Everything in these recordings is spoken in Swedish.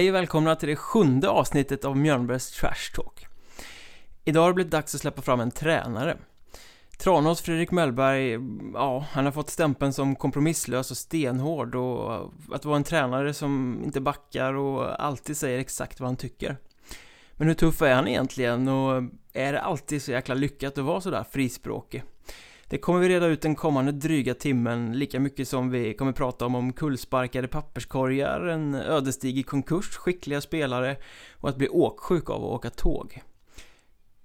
Hej och välkomna till det sjunde avsnittet av Mjölnbergs Trash Talk. Idag har det blivit dags att släppa fram en tränare. Tranås Fredrik Mellberg, ja, han har fått stämpeln som kompromisslös och stenhård och att vara en tränare som inte backar och alltid säger exakt vad han tycker. Men hur tuff är han egentligen och är det alltid så jäkla lyckat att vara sådär frispråkig? Det kommer vi reda ut den kommande dryga timmen lika mycket som vi kommer prata om om kullsparkade papperskorgar, en ödesdiger konkurs, skickliga spelare och att bli åksjuk av att åka tåg.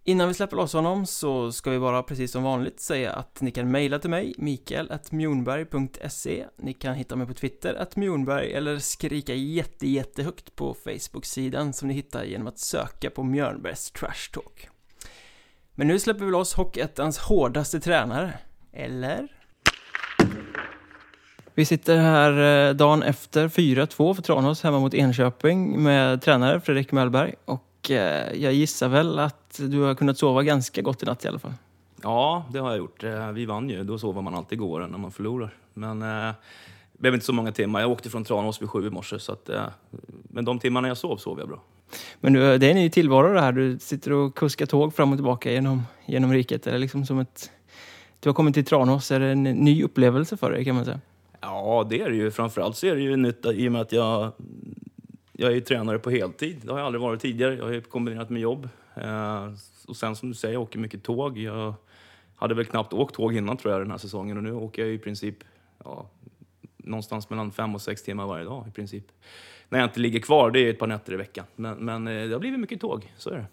Innan vi släpper loss honom så ska vi bara precis som vanligt säga att ni kan mejla till mig, mikael.mjornberg.se Ni kan hitta mig på Twitter, att Mjornberg eller skrika jätte jättehögt på Facebook-sidan som ni hittar genom att söka på Mjörnbergs Trash Talk. Men nu släpper vi loss Hockeyettans hårdaste tränare, eller? Vi sitter här eh, dagen efter 4-2 för Tranås hemma mot Enköping med tränare Fredrik Mellberg och eh, jag gissar väl att du har kunnat sova ganska gott i natt i alla fall. Ja, det har jag gjort. Eh, vi vann ju. Då sover man alltid går när man förlorar. Men det blev inte så många timmar. Jag åkte från Tranås vid sju i morse. Så att, men de timmarna jag sov, sov jag bra. Men du, det är en ny tillvaro det här. Du sitter och kuskar tåg fram och tillbaka genom, genom riket. Är liksom som ett... Du har kommit till Tranås. Är det en ny upplevelse för dig kan man säga? Ja, det är det ju. Framförallt så är det ju nytt i och med att jag, jag är tränare på heltid. Det har jag aldrig varit tidigare. Jag har kombinerat med jobb. Eh, och sen som du säger, jag åker mycket tåg. Jag hade väl knappt åkt tåg innan tror jag den här säsongen och nu åker jag i princip ja, någonstans mellan fem och sex timmar varje dag i princip när jag inte ligger kvar, det är ett par nätter i veckan. Men, men eh, det har blivit mycket tåg, så är det.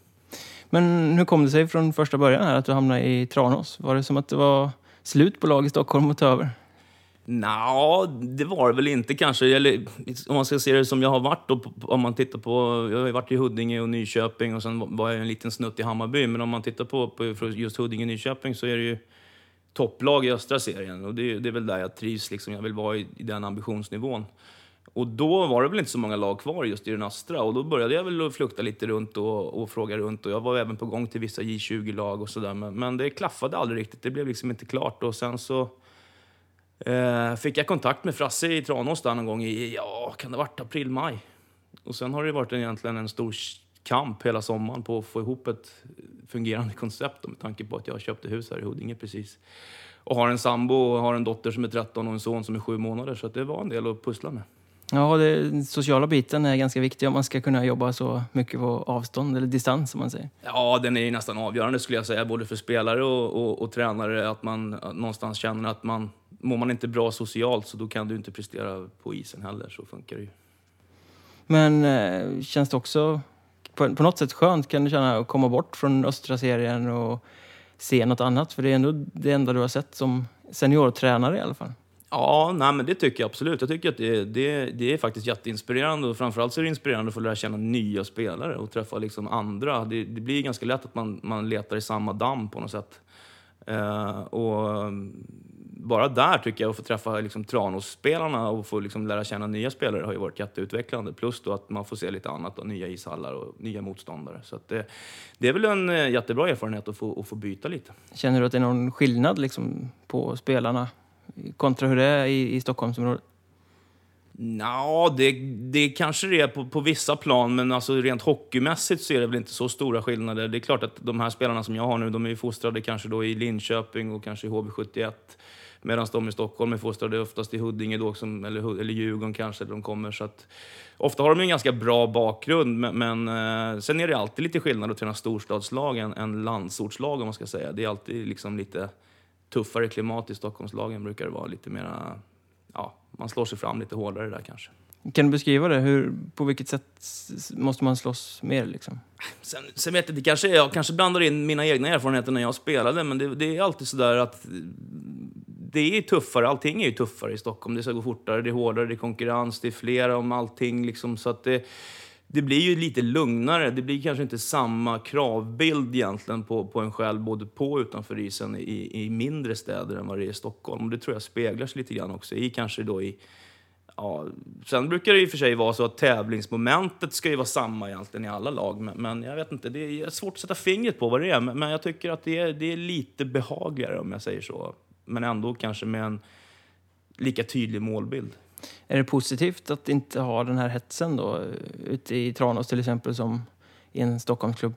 Men hur kom det sig från första början här att du hamnade i Tranås? Var det som att det var slut på lag i Stockholm och ta över? Nja, det var det väl inte kanske. Eller, om man ska se det som jag har varit då, om man tittar på, jag har varit i Huddinge och Nyköping och sen var jag en liten snutt i Hammarby. Men om man tittar på, på just Huddinge och Nyköping så är det ju topplag i östra serien. Och det, det är väl där jag trivs, liksom. jag vill vara i, i den ambitionsnivån. Och då var det väl inte så många lag kvar just i den östra och då började jag väl att flukta lite runt och, och fråga runt och jag var även på gång till vissa J20-lag och sådär men, men, det klaffade aldrig riktigt, det blev liksom inte klart och sen så eh, fick jag kontakt med Frasse i Tranås där någon gång i, ja, kan det ha varit april, maj? Och sen har det varit egentligen en stor kamp hela sommaren på att få ihop ett fungerande koncept med tanke på att jag köpte hus här i Huddinge precis. Och har en sambo och har en dotter som är 13 och en son som är 7 månader så det var en del att pussla med. Ja, den sociala biten är ganska viktig om man ska kunna jobba så mycket på avstånd eller distans som man säger. Ja, den är nästan avgörande skulle jag säga, både för spelare och, och, och tränare. Att man att någonstans känner att man, mår man inte bra socialt så då kan du inte prestera på isen heller. Så funkar det ju. Men eh, känns det också på, på något sätt skönt kan du känna att komma bort från östra serien och se något annat? För det är ändå det enda du har sett som seniortränare i alla fall. Ja, nej, men det tycker jag absolut. Jag tycker att det, det, det är faktiskt jätteinspirerande och framförallt så är det inspirerande att få lära känna nya spelare och träffa liksom andra. Det, det blir ganska lätt att man, man letar i samma damm på något sätt. Uh, och mm, bara där tycker jag att få träffa liksom Tranås-spelarna och få liksom lära känna nya spelare har ju varit jätteutvecklande. Plus då att man får se lite annat, och nya ishallar och nya motståndare. Så det, det, är väl en eh, jättebra erfarenhet att få, att få byta lite. Känner du att det är någon skillnad liksom på spelarna kontra hur det är i, i Stockholmsområdet? Ja, det, det kanske det är på, på vissa plan, men alltså rent hockeymässigt så är det väl inte så stora skillnader. Det är klart att de här spelarna som jag har nu, de är ju fostrade kanske då i Linköping och kanske i HV71. Medan de i Stockholm är fostrade oftast i Huddinge då, som, eller, eller Djurgården kanske, där de kommer. Så att, ofta har de ju en ganska bra bakgrund, men, men eh, sen är det alltid lite skillnad att träna storstadslag än, än landsortslag, om man ska säga. Det är alltid liksom lite tuffare klimat i Stockholmslagen brukar det vara lite mera, ja, man slår sig fram lite hårdare där kanske. Kan du beskriva det? Hur, på vilket sätt måste man slåss mer? Liksom? Sen, sen vet jag inte, kanske, jag kanske blandar in mina egna erfarenheter när jag spelade, men det, det är alltid sådär att det är tuffare, allting är ju tuffare i Stockholm. Det ska gå fortare, det är hårdare, det är konkurrens, det är flera om allting. Liksom, så att det, det blir ju lite lugnare. Det blir kanske inte samma kravbild egentligen på, på en själv, både på och utanför isen i, i mindre städer än vad det är i Stockholm. Och det tror jag speglar sig lite grann också i kanske då i Ja, sen brukar det ju för sig vara så att tävlingsmomentet ska ju vara samma egentligen i alla lag. Men, men jag vet inte, det är svårt att sätta fingret på vad det är. Men, men jag tycker att det är, det är lite behagligare om jag säger så. Men ändå kanske med en lika tydlig målbild. Är det positivt att inte ha den här hetsen då ute i Tranås till exempel som i en Stockholmsklubb?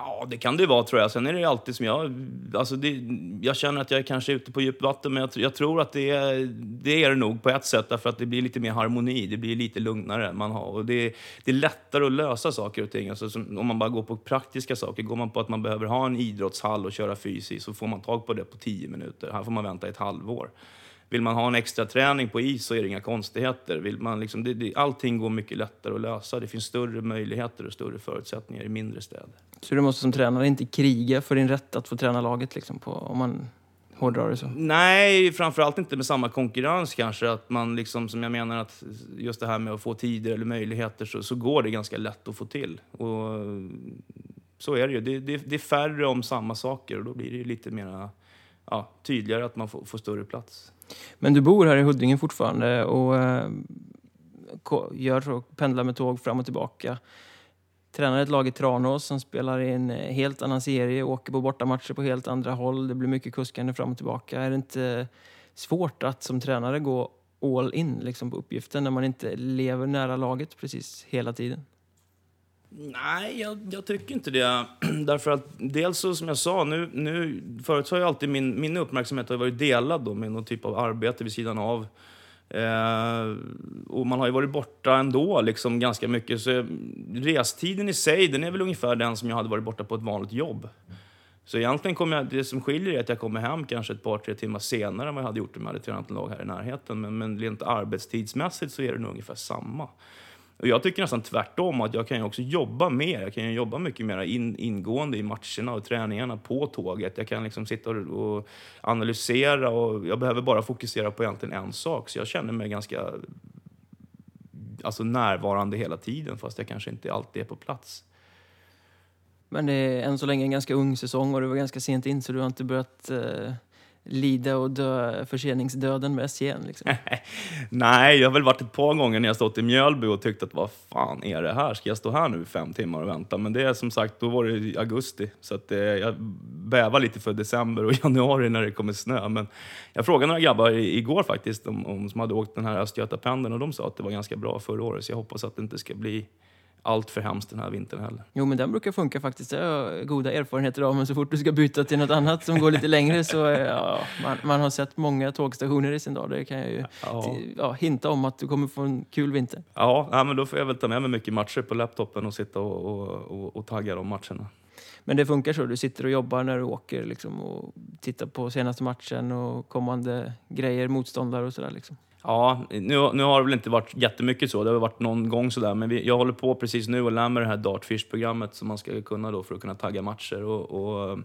Ja, det kan det vara tror jag. Sen är det alltid som jag... Alltså det, jag känner att jag är kanske är ute på djupt vatten, men jag, jag, tror att det är, det är det nog på ett sätt, därför att det blir lite mer harmoni, det blir lite lugnare. Man har, och det, det är lättare att lösa saker och ting. Alltså, som, om man bara går på praktiska saker, går man på att man behöver ha en idrottshall och köra fysiskt, så får man tag på det på tio minuter. Här får man vänta ett halvår. Vill man ha en extra träning på is så är det inga konstigheter. Vill man liksom, det, det, allting går mycket lättare att lösa. Det finns större möjligheter och större förutsättningar i mindre städer. Så du måste som tränare inte kriga för din rätt att få träna laget liksom, på, om man hårdrar det så? Nej, framförallt inte med samma konkurrens kanske. Att man liksom, som jag menar att just det här med att få tider eller möjligheter så, så går det ganska lätt att få till. Och så är det ju. Det, det, det är färre om samma saker och då blir det lite mer ja, tydligare att man får, får större plats. Men du bor här i Huddinge fortfarande och eh, gör så, pendlar med tåg fram och tillbaka. Tränar ett lag i Tranås som spelar i en eh, helt annan serie, åker på bortamatcher på helt andra håll. Det blir mycket kuskande fram och tillbaka. Är det inte svårt att som tränare gå all in liksom, på uppgiften när man inte lever nära laget precis hela tiden? Nej, jag, jag, tycker inte det. Därför att dels så, som jag sa, nu, nu, förut har jag alltid min, min uppmärksamhet har varit delad då med någon typ av arbete vid sidan av. Eh, och man har ju varit borta ändå liksom ganska mycket. Så restiden i sig, den är väl ungefär den som jag hade varit borta på ett vanligt jobb. Så egentligen kommer jag, det som skiljer är att jag kommer hem kanske ett par, tre timmar senare än vad jag hade gjort om jag hade tränat en lag här i närheten. Men, men rent arbetstidsmässigt så är det nog ungefär samma. Och jag tycker nästan tvärtom, att jag kan ju också jobba mer. Jag kan ju jobba mycket mer in, ingående i matcherna och träningarna på tåget. Jag kan liksom sitta och, och, analysera och jag behöver bara fokusera på egentligen en sak. Så jag känner mig ganska alltså närvarande hela tiden, fast jag kanske inte alltid är på plats. Men det är än så länge en ganska ung säsong och det var ganska sent in så du har inte börjat eh lida och dö förseningsdöden med SJN? Liksom? Nej, jag har väl varit ett par gånger när jag stått i Mjölby och tyckt att vad fan är det här? Ska jag stå här nu i fem timmar och vänta? Men det är som sagt, då var det i augusti. Så att, eh, jag bävar lite för december och januari när det kommer snö. Men jag frågade några grabbar igår faktiskt om, om, som hade åkt den här Östgötapendeln och de sa att det var ganska bra förra året. Så jag hoppas att det inte ska bli allt för hemskt den här vintern heller. Jo, men den brukar funka faktiskt. Det har jag goda erfarenheter av. Men så fort du ska byta till något annat som går lite längre så ja, man, man har sett många tågstationer i sin dag. Det kan jag ju ja. ja, hinta om att du kommer få en kul vinter. Ja, ja, men då får jag väl ta med mig mycket matcher på laptopen och sitta och, och, och, och tagga de matcherna. Men det funkar så? Du sitter och jobbar när du åker liksom, och tittar på senaste matchen och kommande grejer, motståndare och sådär? Liksom. Ja, nu, nu har det väl inte varit jättemycket så. Det har varit någon gång sådär. Men vi, jag håller på precis nu och lär mig det här Dartfish-programmet som man ska kunna då för att kunna tagga matcher. Och, och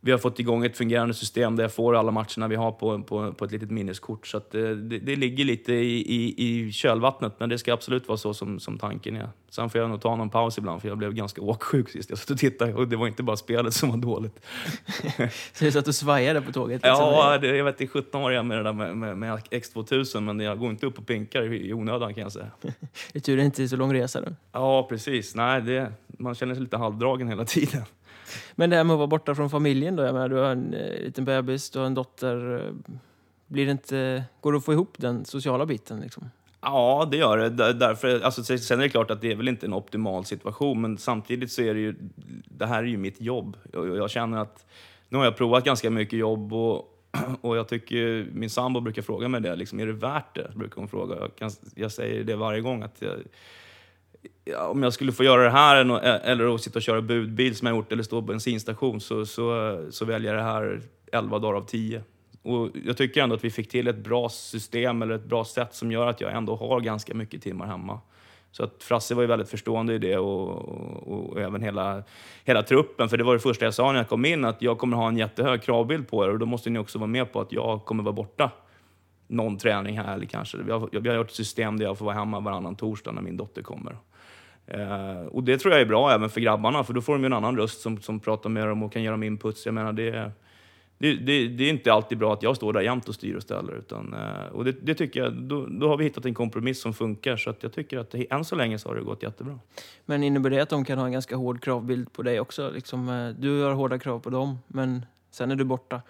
vi har fått igång ett fungerande system där jag får alla matcherna vi har på, på, på ett litet minneskort. Så det, det, det, ligger lite i, i, i kölvattnet, men det ska absolut vara så som, som tanken är. Sen får jag nog ta någon paus ibland, för jag blev ganska åksjuk sist jag satt och tittade. Och det var inte bara spelet som var dåligt. så du satt och svajade på tåget? Liksom? Ja, det, jag vet, i 17 år jag med det där med, med, med, X2000, men jag går inte upp och pinkar i, i onödan kan jag säga. det är tur det inte är så lång resa då. Ja, precis. Nej, det, man känner sig lite halvdragen hela tiden. Men det här med att vara borta från familjen då, jag menar, du har en eh, liten bebis, du har en dotter. Eh, blir det inte, går det att få ihop den sociala biten liksom? Ja, det gör det. Därför, alltså, sen är det klart att det är väl inte en optimal situation, men samtidigt så är det ju, det här är ju mitt jobb. Jag, jag känner att nu har jag provat ganska mycket jobb och, och jag tycker, min sambo brukar fråga mig det, liksom, är det värt det? Brukar hon fråga. Jag, kan, jag säger det varje gång, att jag, om jag skulle få göra det här eller att sitta och köra budbil som jag gjort eller stå på bensinstation så, så, så väljer jag det här 11 dagar av 10. Och jag tycker ändå att vi fick till ett bra system eller ett bra sätt som gör att jag ändå har ganska mycket timmar hemma. Så att Frasse var ju väldigt förstående i det och, och, och, även hela, hela truppen. För det var det första jag sa när jag kom in, att jag kommer ha en jättehög kravbild på er och då måste ni också vara med på att jag kommer vara borta någon träning här eller kanske. Vi har, vi har gjort ett system där jag får vara hemma varannan torsdag när min dotter kommer. Eh, och det tror jag är bra även för grabbarna, för då får de ju en annan röst som, som pratar med dem och kan ge dem inputs. Jag menar, det, det, det, det är inte alltid bra att jag står där jämt och styr och ställer. Utan, eh, och det, det, tycker jag, då, då, har vi hittat en kompromiss som funkar. Så att jag tycker att än så länge så har det gått jättebra. Men innebär det att de kan ha en ganska hård kravbild på dig också? Liksom, eh, du har hårda krav på dem, men sen är du borta.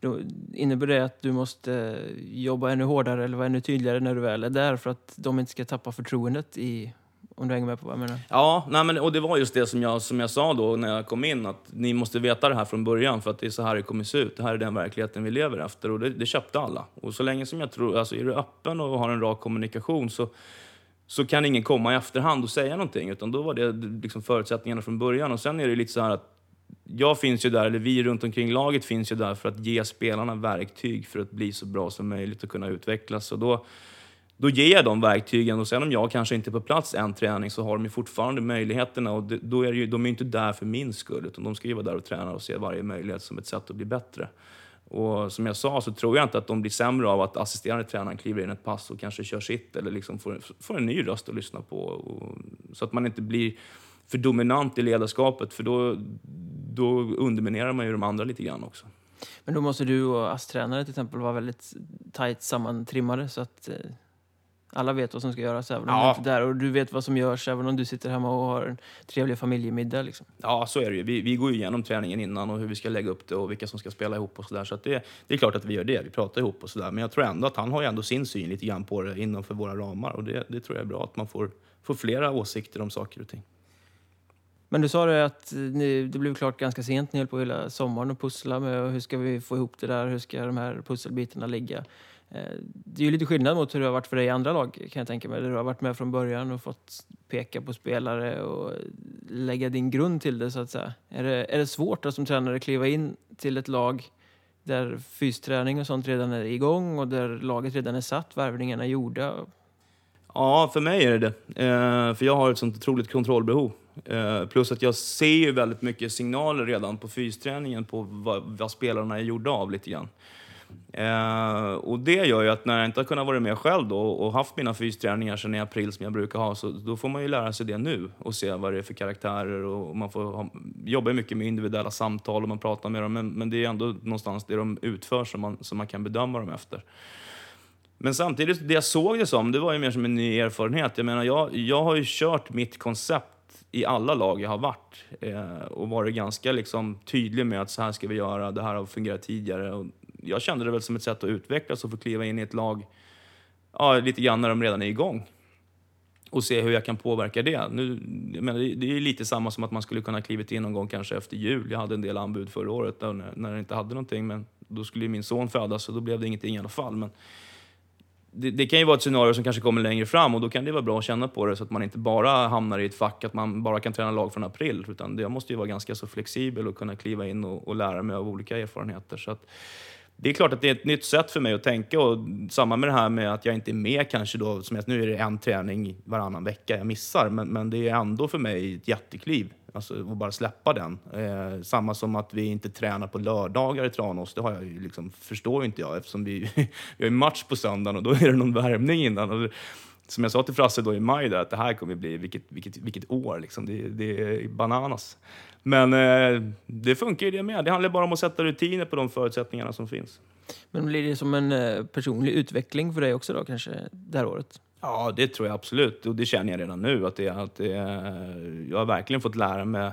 Då innebär det att du måste jobba ännu hårdare eller vara ännu tydligare när du väl är där för att de inte ska tappa förtroendet i om du hänger med på vad jag menar? Ja, nej men, och det var just det som jag, som jag sa då när jag kom in, att ni måste veta det här från början för att det är så här det kommer se ut. Det här är den verkligheten vi lever efter och det, det köpte alla. Och så länge som jag tror, alltså är du öppen och har en rak kommunikation så, så kan ingen komma i efterhand och säga någonting, utan då var det liksom förutsättningarna från början. Och sen är det lite så här att jag finns ju där, eller vi runt omkring laget finns ju där för att ge spelarna verktyg för att bli så bra som möjligt och kunna utvecklas. Och då, då ger jag dem verktygen och sen om jag kanske inte är på plats en träning så har de ju fortfarande möjligheterna och det, då är ju, de är ju inte där för min skull utan de ska ju vara där och träna och se varje möjlighet som ett sätt att bli bättre. Och som jag sa så tror jag inte att de blir sämre av att assisterande tränaren kliver in ett pass och kanske kör sitt eller liksom får, får en ny röst att lyssna på. Och, så att man inte blir för dominant i ledarskapet för då, då underminerar man ju de andra lite grann också. Men då måste du och ASS-tränare till exempel vara väldigt tajt sammantrimmade så att eh, alla vet vad som ska göras även om ja. du inte är där. Och du vet vad som görs även om du sitter hemma och har en trevlig familjemiddag. Liksom. Ja, så är det ju. Vi, vi går ju igenom träningen innan och hur vi ska lägga upp det och vilka som ska spela ihop och sådär. Så, så det, det är klart att vi gör det. Vi pratar ihop och sådär. Men jag tror ändå att han har ju ändå sin syn lite grann på det innanför våra ramar. Och det, det tror jag är bra, att man får, får flera åsikter om saker och ting. Men du sa det att ni, det blev klart ganska sent. Ni höll på hela sommaren och pussla med hur ska vi få ihop det där? Hur ska de här pusselbitarna ligga? Eh, det är ju lite skillnad mot hur det har varit för dig i andra lag kan jag tänka mig. Där du har varit med från början och fått peka på spelare och lägga din grund till det så att säga. Är det, är det svårt att som tränare kliva in till ett lag där fysträning och sånt redan är igång och där laget redan är satt, värvningarna är gjorda? Ja, för mig är det det. Eh, för jag har ett sånt otroligt kontrollbehov. Eh, plus att jag ser ju väldigt mycket signaler redan på fysträningen på vad, vad spelarna är gjorda av lite grann. Eh, och det gör ju att när jag inte har kunnat vara med själv då och haft mina fysträningar sedan i april som jag brukar ha, så då får man ju lära sig det nu och se vad det är för karaktärer och man får ha, jobba mycket med individuella samtal och man pratar med dem, men, men det är ändå någonstans det de utför som man, som man kan bedöma dem efter. Men samtidigt, det jag såg det som, det var ju mer som en ny erfarenhet. Jag menar, jag, jag har ju kört mitt koncept i alla lag jag har varit eh, och varit ganska liksom, tydlig med att så här ska vi göra, det här har fungerat tidigare. Och jag kände det väl som ett sätt att utvecklas och få kliva in i ett lag ja, lite grann när de redan är igång. Och se hur jag kan påverka det. Nu, men det är lite samma som att man skulle kunna klivit in någon gång kanske efter jul. Jag hade en del anbud förra året när, när jag inte hade någonting, men då skulle min son födas och då blev det ingenting i alla fall. Men det, det, kan ju vara ett scenario som kanske kommer längre fram och då kan det vara bra att känna på det så att man inte bara hamnar i ett fack att man bara kan träna lag från april. Utan jag måste ju vara ganska så flexibel och kunna kliva in och, och lära mig av olika erfarenheter. Så att, det är klart att det är ett nytt sätt för mig att tänka och samma med det här med att jag inte är med kanske då, som att nu är det en träning varannan vecka jag missar, men, men det är ändå för mig ett jättekliv. Alltså och bara släppa den. Eh, samma som att vi inte tränar på lördagar i Tranås, det har jag ju liksom, förstår inte jag eftersom vi, vi har match på söndagen och då är det någon värmning innan. Och, som jag sa till Frasse då i maj, där, att det här kommer bli, vilket, vilket, vilket år, liksom. det, det är bananas. Men eh, det funkar ju det med. Det handlar bara om att sätta rutiner på de förutsättningarna som finns. Men blir det som en eh, personlig utveckling för dig också då, kanske, det här året? Ja, det tror jag absolut. Och det känner jag redan nu. Att det, att det, jag har verkligen fått lära mig.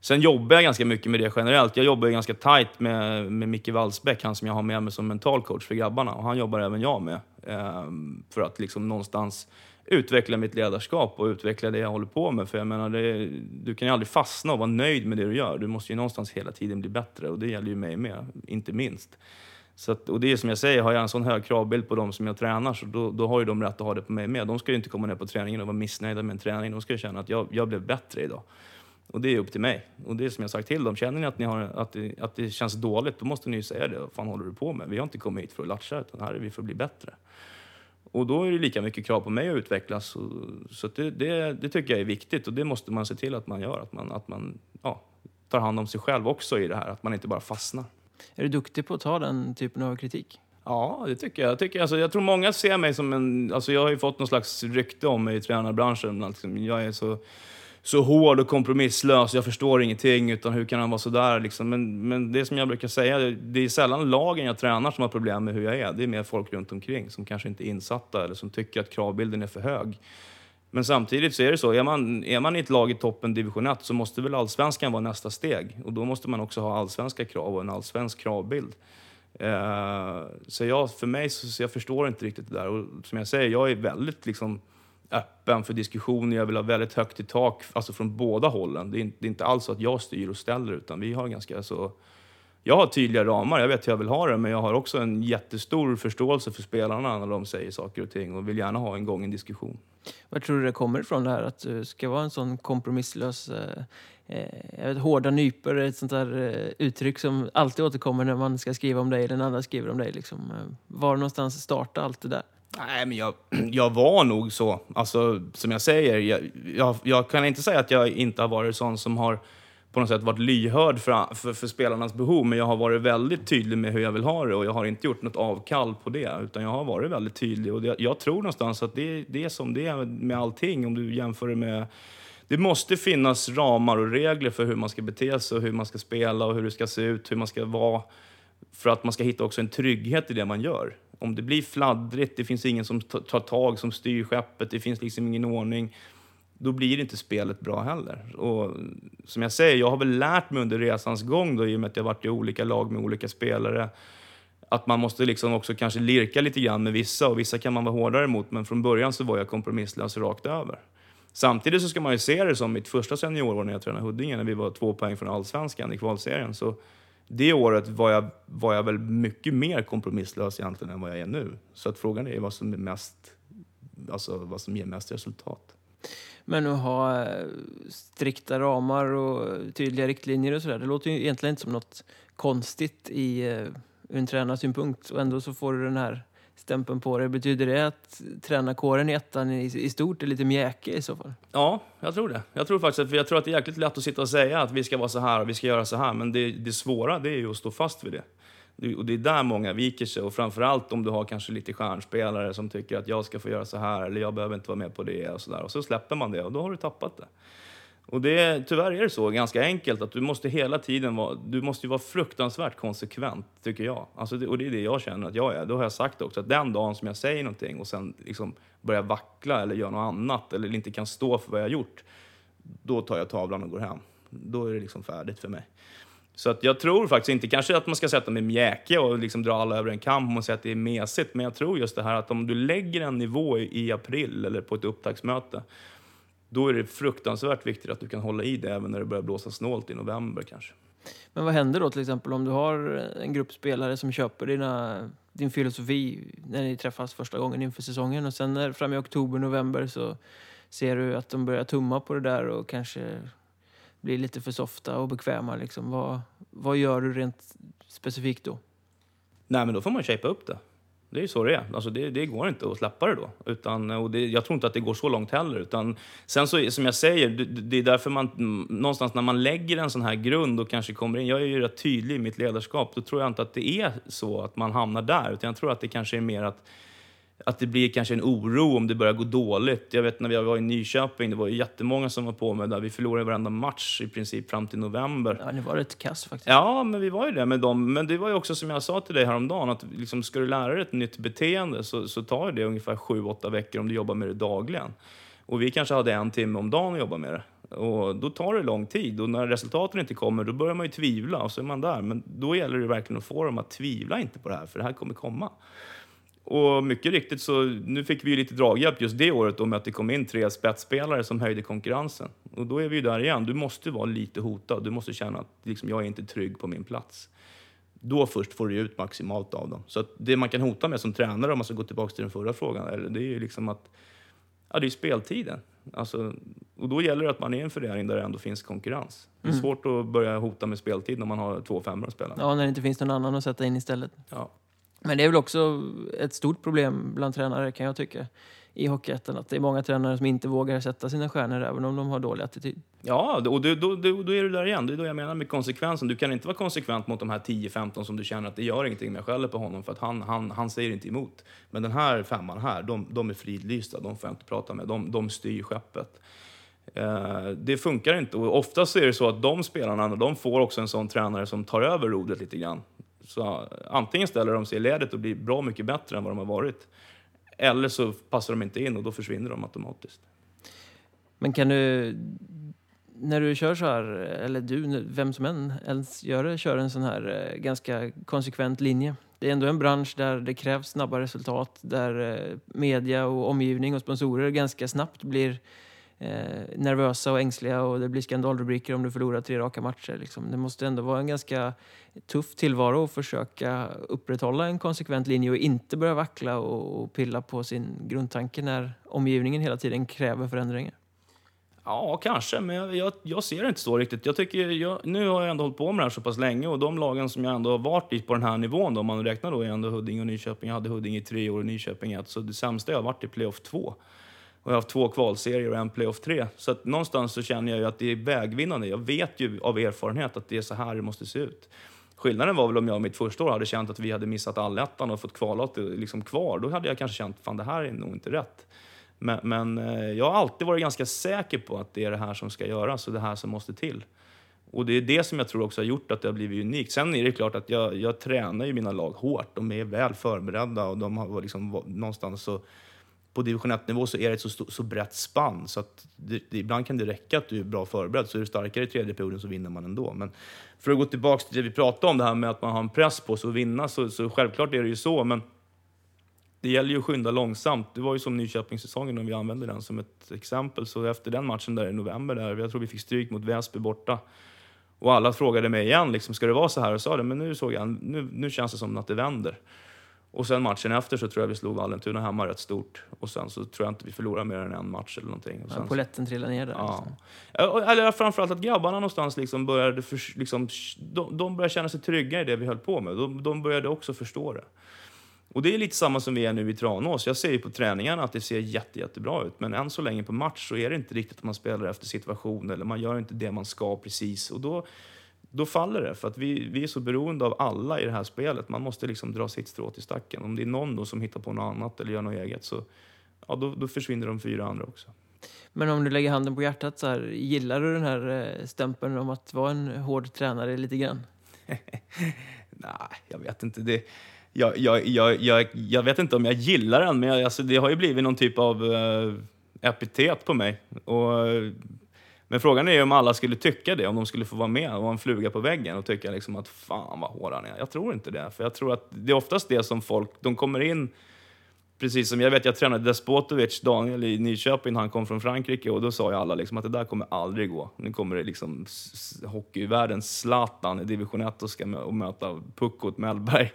Sen jobbar jag ganska mycket med det generellt. Jag jobbar ganska tight med, med Micke Wallsbäck, han som jag har med mig som mental coach för grabbarna. Och han jobbar även jag med. Eh, för att liksom någonstans utveckla mitt ledarskap och utveckla det jag håller på med. För jag menar, det, du kan ju aldrig fastna och vara nöjd med det du gör. Du måste ju någonstans hela tiden bli bättre och det gäller ju mig med, inte minst. Så att, och det är som jag säger, har jag en sån hög kravbild på dem som jag tränar så då, då har ju de rätt att ha det på mig med. De ska ju inte komma ner på träningen och vara missnöjda med en träning. De ska ju känna att jag, jag blev bättre idag. Och det är upp till mig. Och det är som jag sagt till dem, känner ni att, ni har, att, det, att det känns dåligt, då måste ni ju säga det. Vad fan håller du på med? Vi har inte kommit hit för att latcha, utan här är vi för att bli bättre. Och då är det lika mycket krav på mig att utvecklas. Så det, det, det, tycker jag är viktigt och det måste man se till att man gör. Att man, att man ja, tar hand om sig själv också i det här, att man inte bara fastnar. Är du duktig på att ta den typen av kritik? Ja, det tycker jag. Jag, tycker, alltså, jag tror många ser mig som en... Alltså, jag har ju fått någon slags rykte om mig i tränarbranschen. Liksom, jag är så så hård och kompromisslös, jag förstår ingenting, utan hur kan han vara sådär? Liksom. Men, men det som jag brukar säga, det är sällan lagen jag tränar som har problem med hur jag är. Det är mer folk runt omkring som kanske inte är insatta eller som tycker att kravbilden är för hög. Men samtidigt så är det så, är man, är man i ett lag i toppen division 1 så måste väl allsvenskan vara nästa steg. Och då måste man också ha allsvenska krav och en allsvensk kravbild. Eh, så jag, för mig så, så jag förstår inte riktigt det där. Och som jag säger, jag är väldigt liksom, öppen för diskussioner. Jag vill ha väldigt högt i tak, alltså från båda hållen. Det är, inte, det är inte alls så att jag styr och ställer, utan vi har ganska så... Jag har tydliga ramar, jag vet hur jag vill ha det, men jag har också en jättestor förståelse för spelarna när de säger saker och ting och vill gärna ha en gång en diskussion. Var tror du det kommer ifrån det här att du ska vara en sån kompromisslös eh, eh, jag vet, hårda nypor ett sånt där eh, uttryck som alltid återkommer när man ska skriva om dig eller när andra skriver om dig. Liksom. Eh, var någonstans startade allt det där? Nej, men jag, jag var nog så. Alltså, som jag säger, jag, jag, jag, kan inte säga att jag inte har varit sån som har på något sätt varit lyhörd för, för, för, spelarnas behov, men jag har varit väldigt tydlig med hur jag vill ha det och jag har inte gjort något avkall på det, utan jag har varit väldigt tydlig. Och det, jag tror någonstans att det, det är som det är med allting, om du jämför det med det måste finnas ramar och regler för hur man ska bete sig och hur man ska spela och hur det ska se ut, hur man ska vara. För att man ska hitta också en trygghet i det man gör. Om det blir fladdrigt, det finns ingen som tar tag, som styr skeppet, det finns liksom ingen ordning. Då blir inte spelet bra heller. Och som jag säger, jag har väl lärt mig under resans gång då, i och med att jag varit i olika lag med olika spelare att man måste liksom också kanske lirka lite grann med vissa och vissa kan man vara hårdare mot men från början så var jag kompromisslös rakt över. Samtidigt så ska man ju se det som mitt första seniorår när jag tränade Huddinge, när vi var två poäng från allsvenskan i kvalserien. Så det året var jag, var jag väl mycket mer kompromisslös egentligen än vad jag är nu. Så att frågan är vad som, är mest, alltså vad som ger mest resultat. Men att ha eh, strikta ramar och tydliga riktlinjer och sådär, det låter ju egentligen inte som något konstigt i, eh, ur en tränarsynpunkt. Och ändå så får du den här stämpeln på dig. Betyder det att tränarkåren i ettan i, i stort är lite mjäkig i så fall? Ja, jag tror det. Jag tror faktiskt att, jag tror att det är jäkligt lätt att sitta och säga att vi ska vara så här och vi ska göra så här. Men det, det svåra det är ju att stå fast vid det. Och det är där många viker sig. Och framförallt om du har kanske lite stjärnspelare som tycker att jag ska få göra så här eller jag behöver inte vara med på det och så där. Och så släpper man det och då har du tappat det. Och det, tyvärr är det så, ganska enkelt, att du måste hela tiden vara, du måste vara fruktansvärt konsekvent, tycker jag. Alltså det, och det är det jag känner att jag är. Då har jag sagt också att den dagen som jag säger någonting och sen liksom börjar vackla eller gör något annat eller inte kan stå för vad jag har gjort, då tar jag tavlan och går hem. Då är det liksom färdigt för mig. Så att jag tror faktiskt inte kanske att man ska sätta mig mjäkig och liksom dra alla över en kamp och säga att det är mesigt, men jag tror just det här att om du lägger en nivå i, i april eller på ett upptaktsmöte då är det fruktansvärt viktigt att du kan hålla i det även när det börjar blåsa snålt i november kanske. Men vad händer då till exempel om du har en grupp spelare som köper dina, din filosofi när ni träffas första gången inför säsongen och sen när, fram i oktober, november så ser du att de börjar tumma på det där och kanske blir lite för softa och bekväma. Liksom. Vad, vad gör du rent specifikt då? Nej, men då får man shapea upp det. Det är ju så det är. Alltså det, det går inte att släppa det då. Utan, och det, jag tror inte att det går så långt heller. Utan, sen så, som jag säger, det, det, är därför man någonstans när man lägger en sån här grund och kanske kommer in, jag är ju rätt tydlig i mitt ledarskap, då tror jag inte att det är så att man hamnar där. Utan jag tror att det kanske är mer att att det blir kanske en oro om det börjar gå dåligt. Jag vet när vi var i Nyköping, det var ju jättemånga som var på mig där. Vi förlorade varenda match i princip fram till november. Ja, ni var rätt kass faktiskt. Ja, men vi var ju det med dem. Men det var ju också som jag sa till dig häromdagen, att liksom, ska du lära dig ett nytt beteende så, så tar det ungefär sju, åtta veckor om du jobbar med det dagligen. Och vi kanske hade en timme om dagen att jobba med det. Och då tar det lång tid och när resultaten inte kommer då börjar man ju tvivla och så är man där. Men då gäller det verkligen att få dem att tvivla inte på det här, för det här kommer komma. Och mycket riktigt så, nu fick vi ju lite draghjälp just det året då med att det kom in tre spetsspelare som höjde konkurrensen. Och då är vi ju där igen, du måste vara lite hotad, du måste känna att liksom, jag är inte trygg på min plats. Då först får du ut maximalt av dem. Så det man kan hota med som tränare, om man ska gå tillbaka till den förra frågan, det är ju liksom att, ja det är speltiden. Alltså, och då gäller det att man är en förening där det ändå finns konkurrens. Det är mm. svårt att börja hota med speltid när man har två femmor att spela. Ja, när det inte finns någon annan att sätta in istället. Ja. Men det är väl också ett stort problem bland tränare kan jag tycka i Hockeyettan att det är många tränare som inte vågar sätta sina stjärnor även om de har dålig attityd. Ja, och då, då, då, då är du där igen. Det är då jag menar med konsekvensen. Du kan inte vara konsekvent mot de här 10-15 som du känner att det gör ingenting med jag skäller på honom för att han, han, han säger inte emot. Men den här femman här, de, de är fridlysta, de får jag inte prata med. De, de styr skeppet. Eh, det funkar inte. Och oftast är det så att de spelarna, de får också en sån tränare som tar över rodret lite grann. Så antingen ställer de sig i ledet och blir bra mycket bättre än vad de har varit. Eller så passar de inte in och då försvinner de automatiskt. Men kan du när du kör så här, eller du, vem som än ens gör det, kör en sån här eh, ganska konsekvent linje. Det är ändå en bransch där det krävs snabba resultat, där eh, media och omgivning och sponsorer ganska snabbt blir Eh, nervösa och ängsliga och det blir skandalrubriker om du förlorar tre raka matcher. Liksom. Det måste ändå vara en ganska tuff tillvaro att försöka upprätthålla en konsekvent linje och inte börja vackla och, och pilla på sin grundtanke när omgivningen hela tiden kräver förändringar. Ja, kanske, men jag, jag, jag, ser det inte så riktigt. Jag tycker, jag, nu har jag ändå hållit på med det här så pass länge och de lagen som jag ändå har varit i på den här nivån, då, om man räknar då är ändå Huddinge och Nyköping. Jag hade Huddinge i tre år och Nyköping i ett, så det sämsta jag har varit i playoff två. Och jag har haft två kvalserier och en playoff tre. Så att någonstans så känner jag ju att det är vägvinnande. Jag vet ju av erfarenhet att det är så här det måste se ut. Skillnaden var väl om jag mitt första år hade känt att vi hade missat allettan och fått kvala liksom kvar. Då hade jag kanske känt, fan det här är nog inte rätt. Men, men, eh, jag har alltid varit ganska säker på att det är det här som ska göras och det här som måste till. Och det är det som jag tror också har gjort att det har blivit unikt. Sen är det klart att jag, jag tränar ju mina lag hårt. De är väl förberedda och de har liksom någonstans så på division 1-nivå så är det ett så, så brett spann så att det, det, ibland kan det räcka att du är bra förberedd. Så är du starkare i tredje perioden så vinner man ändå. Men för att gå tillbaka till det vi pratade om, det här med att man har en press på sig att vinna, så, så självklart är det ju så. Men det gäller ju att skynda långsamt. Det var ju som Nyköpingssäsongen om vi använder den som ett exempel. Så efter den matchen där i november, där, jag tror vi fick stryk mot Väsby borta. Och alla frågade mig igen, liksom, ska det vara så här? Och sa det, men nu, såg jag, nu, nu känns det som att det vänder. Och sen matchen efter så tror jag vi slog Vallentuna hemma rätt stort. Och sen så tror jag inte vi förlorade mer än en match eller någonting. Och sen, ja, Poletten trillade ner där. Ja. Liksom. Eller framförallt att grabbarna någonstans liksom började, för, liksom, de, de började känna sig trygga i det vi höll på med. De, de började också förstå det. Och det är lite samma som vi är nu i Tranås. Jag ser ju på träningarna att det ser jätte, jättebra ut. Men än så länge på match så är det inte riktigt att man spelar efter situation eller man gör inte det man ska precis. Och då, då faller det. För att vi, vi är så beroende av alla i det här spelet. Man måste liksom dra sitt strå till stacken. Om det är någon då som hittar på något annat eller gör något eget så ja, då, då försvinner de fyra andra också. Men om du lägger handen på hjärtat, så här, gillar du den här eh, stämpeln om att vara en hård tränare lite grann? Nej, jag vet inte. Det, jag, jag, jag, jag, jag vet inte om jag gillar den, men alltså, det har ju blivit någon typ av uh, epitet på mig. Och, men frågan är ju om alla skulle tycka det, om de skulle få vara med och vara en fluga på väggen och tycka liksom att fan vad hård han är. Jag tror inte det, för jag tror att det är oftast det som folk, de kommer in Precis som jag vet, jag tränade Despotovic, Daniel i Nyköping, han kom från Frankrike och då sa ju alla liksom att det där kommer aldrig gå. Nu kommer det liksom hockeyvärldens Zlatan i division 1 och ska mö och möta Puckot Mellberg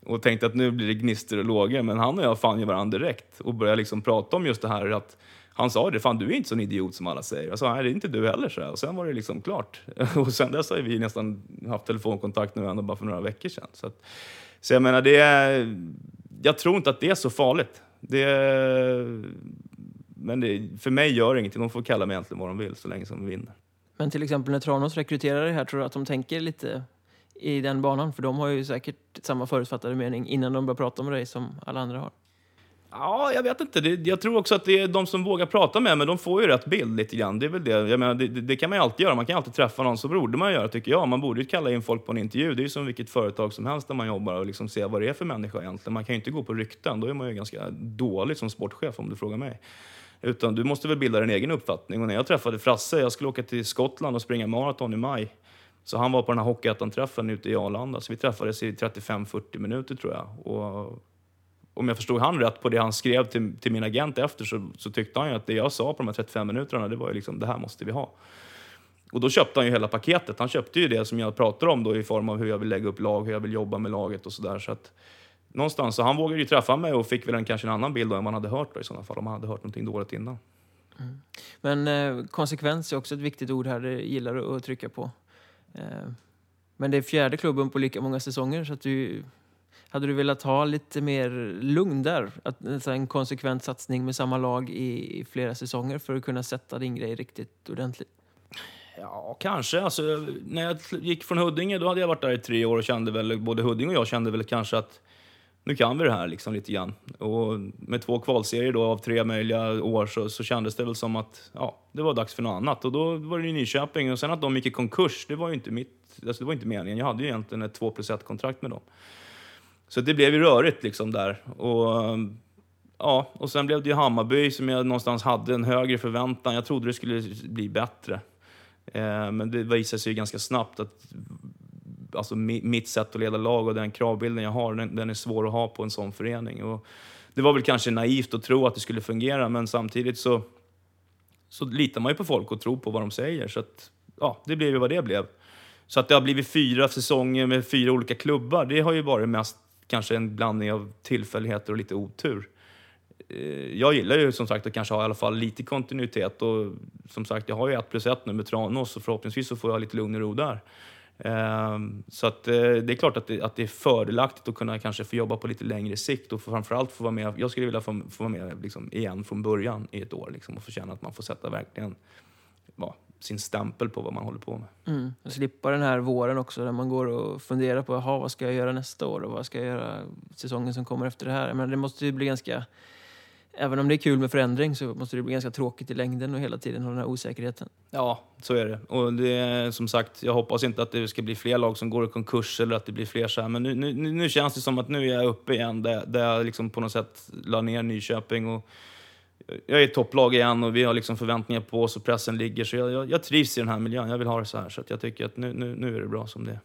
och tänkte att nu blir det gnister och lågor. Men han och jag fann ju varandra direkt och började liksom prata om just det här att han sa det, fan du är inte sån idiot som alla säger. Jag sa, nej det är inte du heller. Så och sen var det liksom klart. Och sen dess har vi nästan haft telefonkontakt nu ändå bara för några veckor sedan. Så, att, så jag menar, det är, jag tror inte att det är så farligt. Det är, men det, för mig gör det ingenting. De får kalla mig egentligen vad de vill så länge som vi vinner. Men till exempel när Tranås rekryterar det här, tror du att de tänker lite i den banan? För de har ju säkert samma förutfattade mening innan de börjar prata med dig som alla andra har. Ja, jag vet inte. Det, jag tror också att det är de som vågar prata med mig, de får ju rätt bild lite grann. Det är väl det. Jag menar, det, det, kan man ju alltid göra. Man kan alltid träffa någon, så borde man göra tycker jag. Man borde ju kalla in folk på en intervju. Det är ju som vilket företag som helst där man jobbar och liksom se vad det är för människa egentligen. Man kan ju inte gå på rykten. Då är man ju ganska dålig som sportchef om du frågar mig. Utan du måste väl bilda din egen uppfattning. Och när jag träffade Frasse, jag skulle åka till Skottland och springa maraton i maj. Så han var på den här Hockeyettan-träffen ute i Arlanda. Så vi träffades i 35-40 minuter tror jag. Och om jag förstod han rätt på det han skrev till, till min agent efter så, så tyckte han ju att det jag sa på de här 35 minuterna, det var ju liksom, det här måste vi ha. Och då köpte han ju hela paketet. Han köpte ju det som jag pratar om då i form av hur jag vill lägga upp lag, hur jag vill jobba med laget och sådär. Så att någonstans, så han vågade ju träffa mig och fick väl en, kanske en annan bild än man hade hört då, i sådana fall, om man hade hört någonting dåligt innan. Mm. Men eh, konsekvens är också ett viktigt ord här, det gillar du att trycka på. Eh, men det är fjärde klubben på lika många säsonger så att du hade du velat ha lite mer lugn där? Att, alltså en konsekvent satsning med samma lag i, i flera säsonger för att kunna sätta din grej riktigt ordentligt? Ja, kanske. Alltså, när jag gick från Huddinge då hade jag varit där i tre år och kände väl, både Huddinge och jag kände väl kanske att nu kan vi det här liksom lite grann. Och med två kvalserier då av tre möjliga år så, så kändes det väl som att ja, det var dags för något annat. Och då var det ju Nyköping och sen att de gick i konkurs, det var ju inte mitt, alltså det var inte meningen. Jag hade ju egentligen ett 2 plus 1 kontrakt med dem. Så det blev ju rörigt liksom där. Och, um, ja, och sen blev det ju Hammarby som jag någonstans hade en högre förväntan. Jag trodde det skulle bli bättre. Eh, men det visade sig ju ganska snabbt att alltså, mitt sätt att leda lag och den kravbilden jag har, den, den är svår att ha på en sån förening. Och det var väl kanske naivt att tro att det skulle fungera, men samtidigt så, så litar man ju på folk och tror på vad de säger. Så att, ja, det blev ju vad det blev. Så att det har blivit fyra säsonger med fyra olika klubbar, det har ju varit mest kanske en blandning av tillfälligheter och lite otur. Eh, jag gillar ju som sagt att kanske ha i alla fall lite kontinuitet och som sagt, jag har ju ett plus ett nu med Tranås och förhoppningsvis så får jag lite lugn och ro där. Ehm, så att eh, det är klart att det, att det är fördelaktigt att kunna kanske få jobba på lite längre sikt och framförallt få vara med. Jag skulle vilja få, få vara med liksom igen från början i ett år liksom, och få känna att man får sätta verkligen ja, sin stämpel på vad man håller på med. Mm. Och slippa den här våren också där man går och funderar på vad ska jag göra nästa år och vad ska jag göra säsongen som kommer efter det här. Men det måste ju bli ganska även om det är kul med förändring så måste det bli ganska tråkigt i längden och hela tiden ha den här osäkerheten. Ja, så är det. Och det är, som sagt, jag hoppas inte att det ska bli fler lag som går i konkurs eller att det blir fler så här. Men nu, nu, nu känns det som att nu är jag uppe igen där, där jag liksom på något sätt la ner Nyköping. Och jag är ett topplag igen och vi har liksom förväntningar på oss och pressen ligger. Så jag, jag, jag trivs i den här miljön. Jag vill ha det så här. Så jag tycker att nu, nu, nu är det bra som det är.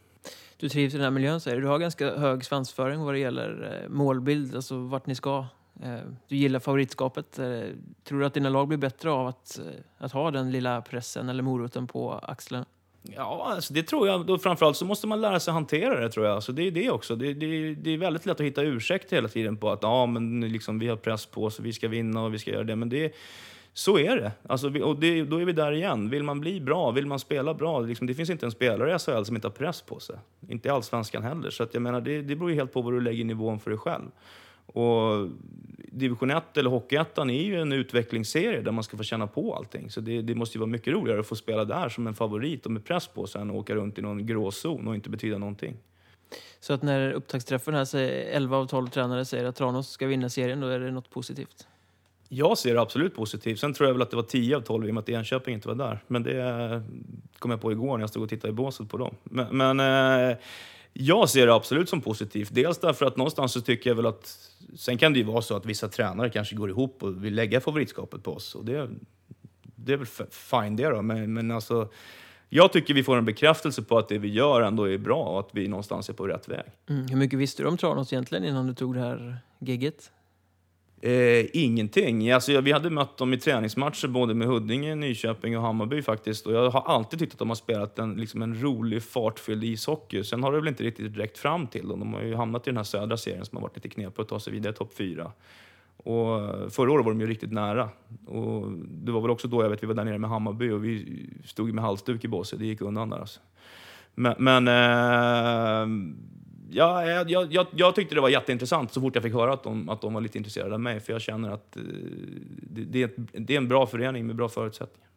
Du trivs i den här miljön säger du. Du har ganska hög svansföring vad det gäller eh, målbild, alltså vart ni ska. Eh, du gillar favoritskapet. Eh, tror du att dina lag blir bättre av att, att ha den lilla pressen eller moroten på axlarna? Ja, alltså det tror jag. Då framförallt så måste man lära sig hantera det, tror jag. Alltså det är det också. Det, det, det är väldigt lätt att hitta ursäkter hela tiden på att ja, men liksom, vi har press på oss och vi ska vinna och vi ska göra det. Men det, så är det. Alltså, och det, då är vi där igen. Vill man bli bra, vill man spela bra, liksom, det finns inte en spelare i SHL som inte har press på sig. Inte i Allsvenskan heller. Så att jag menar, det, det beror ju helt på vad du lägger nivån för dig själv. Och division 1 eller Hockeyettan är ju en utvecklingsserie där man ska få känna på allting. Så det, det, måste ju vara mycket roligare att få spela där som en favorit och med press på sig än att åka runt i någon gråzon och inte betyda någonting. Så att när upptaktsträffen här säger 11 av 12 tränare säger att Tranås ska vinna serien, då är det något positivt? Jag ser det absolut positivt. Sen tror jag väl att det var 10 av 12 i och med att Enköping inte var där. Men det kom jag på igår när jag stod och tittade i båset på dem. Men, men eh, jag ser det absolut som positivt. Dels därför att någonstans så tycker jag väl att... Sen kan det ju vara så att vissa tränare kanske går ihop och vill lägga favoritskapet på oss. Och det, det är väl fine det då. Men, men alltså, jag tycker vi får en bekräftelse på att det vi gör ändå är bra och att vi någonstans är på rätt väg. Mm. Hur mycket visste du om Tranås egentligen innan du tog det här gigget? Eh, ingenting. Alltså, vi hade mött dem i träningsmatcher både med Huddinge, Nyköping och Hammarby faktiskt. Och jag har alltid tyckt att de har spelat en, liksom en rolig, fartfylld ishockey. Sen har det väl inte riktigt räckt fram till dem. De har ju hamnat i den här södra serien som har varit lite knepig att ta sig vidare topp fyra. Och eh, förra året var de ju riktigt nära. Och det var väl också då jag vet vi var där nere med Hammarby och vi stod med halsduk i båset. Det gick undan där alltså. Men, men eh, ja, jag, jag, jag, tyckte det var jätteintressant så fort jag fick höra att de, att de var lite intresserade av mig. För jag känner att eh, det, det, är, det är en bra förening med bra förutsättningar.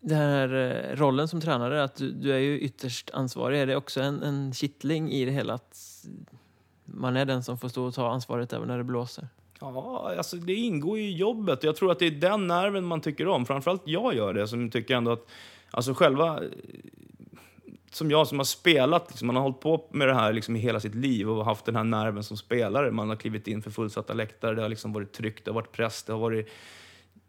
Den här eh, rollen som tränare, att du, du, är ju ytterst ansvarig. Är det också en, en kittling i det hela? Att man är den som får stå och ta ansvaret även när det blåser? Ja, alltså det ingår i jobbet. Jag tror att det är den nerven man tycker om. Framförallt jag gör det, som tycker ändå att alltså själva som jag som har spelat, liksom, man har hållit på med det här liksom, i hela sitt liv och haft den här nerven som spelare. Man har klivit in för fullsatta läktare, det har liksom varit tryck, det har varit press, det har varit...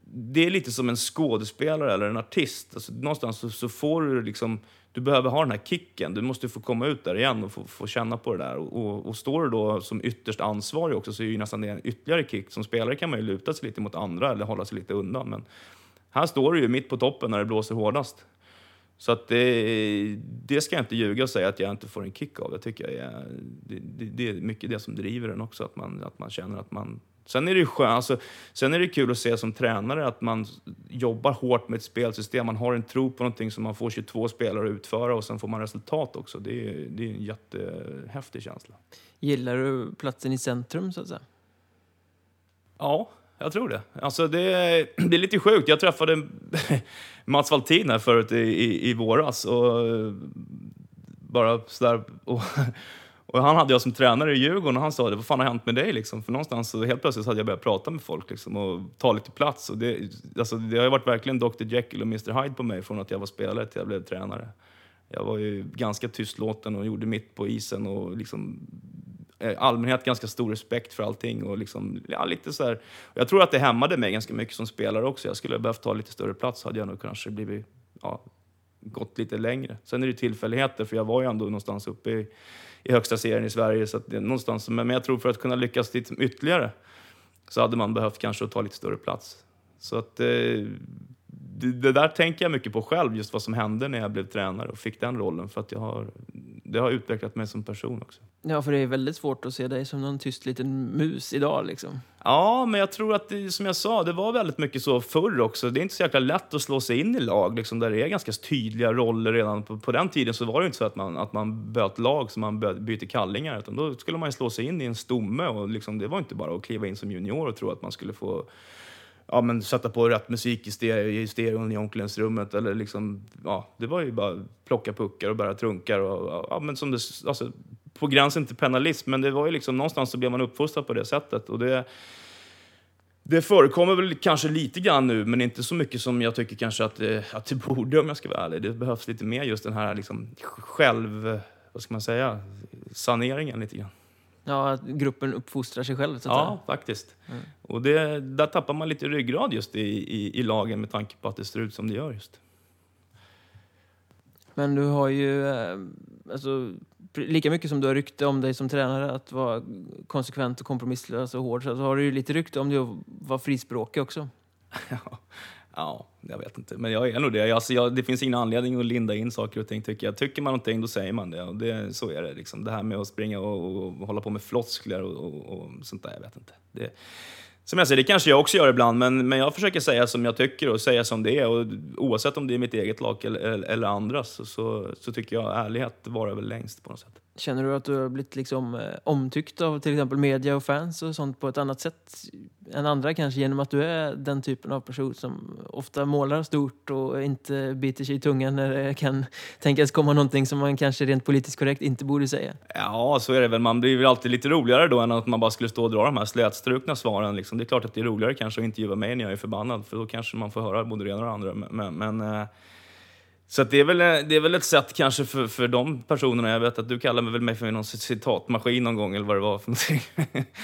Det är lite som en skådespelare eller en artist. Alltså, någonstans så, så får du liksom... Du behöver ha den här kicken, du måste få komma ut där igen och få, få känna på det där. Och, och, och, står du då som ytterst ansvarig också så är ju nästan det en ytterligare kick. Som spelare kan man ju luta sig lite mot andra eller hålla sig lite undan. Men här står du ju mitt på toppen när det blåser hårdast. Så att det, det ska jag inte ljuga och säga att jag inte får en kick av. Jag tycker jag är, det, det, det, är mycket det som driver den också, att man, att man känner att man... Sen är det skön, alltså, sen är det kul att se som tränare att man jobbar hårt med ett spelsystem. Man har en tro på någonting som man får 22 spelare att utföra och sen får man resultat också. Det är, det är en jättehäftig känsla. Gillar du platsen i centrum så att säga? Ja, jag tror det. Alltså det, det är lite sjukt. Jag träffade Mats Valtin här förut i, i, i våras. Och eh, bara sådär, och, och han hade jag som tränare i Djurgården och han sa det, vad fan har hänt med dig liksom? För någonstans så helt plötsligt hade jag börjat prata med folk liksom, och ta lite plats. Och det, alltså, det har varit verkligen Dr Jekyll och Mr Hyde på mig från att jag var spelare till jag blev tränare. Jag var ju ganska tystlåten och gjorde mitt på isen och liksom Eh, allmänhet ganska stor respekt för allting. Och liksom, ja, lite så här. Jag tror att det hämmade mig ganska mycket som spelare också. Jag skulle ha behövt ta lite större plats hade jag nog kanske blivit ja, gått lite längre. Sen är det tillfälligheter, för jag var ju ändå någonstans uppe i, i högsta serien i Sverige. Så att det, någonstans, men jag tror för att kunna lyckas lite ytterligare så hade man behövt kanske ta lite större plats. Så att eh, det, det, där tänker jag mycket på själv, just vad som hände när jag blev tränare och fick den rollen. För att jag har, det har utvecklat mig som person också. Ja, för det är väldigt svårt att se dig som någon tyst liten mus idag liksom. Ja, men jag tror att det, som jag sa, det var väldigt mycket så förr också. Det är inte så jäkla lätt att slå sig in i lag liksom, där det är ganska tydliga roller redan. På, på den tiden så var det inte så att man, att man böt lag så man byter kallingar, utan då skulle man slå sig in i en stomme och liksom, det var inte bara att kliva in som junior och tro att man skulle få ja, men sätta på rätt musik i, stereo, i stereon i omklädningsrummet. Eller liksom, ja, det var ju bara plocka puckar och bära trunkar. Och, ja, men som det, alltså, på gränsen till penalism, men det var ju liksom, någonstans så blev man uppfostrad på det sättet. Och det, det förekommer väl kanske lite grann nu, men inte så mycket som jag tycker kanske att det, att det borde om jag ska vara ärlig. Det behövs lite mer just den här liksom själv, vad ska man säga, saneringen lite grann. Ja, att gruppen uppfostrar sig själv. Så att ja, säga. faktiskt. Mm. Och det, där tappar man lite ryggrad just i, i, i, lagen med tanke på att det ser ut som det gör just. Men du har ju, eh, alltså, lika mycket som du har rykte om dig som tränare att vara konsekvent och kompromisslös och hård, så har du ju lite rykte om dig att vara frispråkig också. Ja, Ja, jag vet inte. Men jag är nog det. Alltså, jag, det finns ingen anledning att linda in saker och ting. Tycker, jag. tycker man någonting, då säger man det. Och det så är det. Liksom. Det här med att springa och, och, och hålla på med floskler och, och, och, sånt där, jag vet inte. Det, som jag säger, det kanske jag också gör ibland, men, men jag försöker säga som jag tycker och säga som det är. Och oavsett om det är mitt eget lag eller, eller, eller andras så, så, så, tycker jag ärlighet varar väl längst på något sätt. Känner du att du har blivit liksom, eh, omtyckt av till exempel media och fans och sånt på ett annat sätt än andra kanske genom att du är den typen av person som ofta målar stort och inte biter sig i tungan när det kan tänkas komma någonting som man kanske rent politiskt korrekt inte borde säga? Ja, så är det väl. Man blir väl alltid lite roligare då än att man bara skulle stå och dra de här slätstrukna svaren. Liksom. Det är klart att det är roligare kanske att intervjua mig när jag är förbannad för då kanske man får höra både det ena och det andra. Men, men eh, så det, är väl, det är väl ett sätt kanske för, för de personerna. Jag vet att du kallar mig väl mig för någon citatmaskin någon gång eller vad det var för någonting.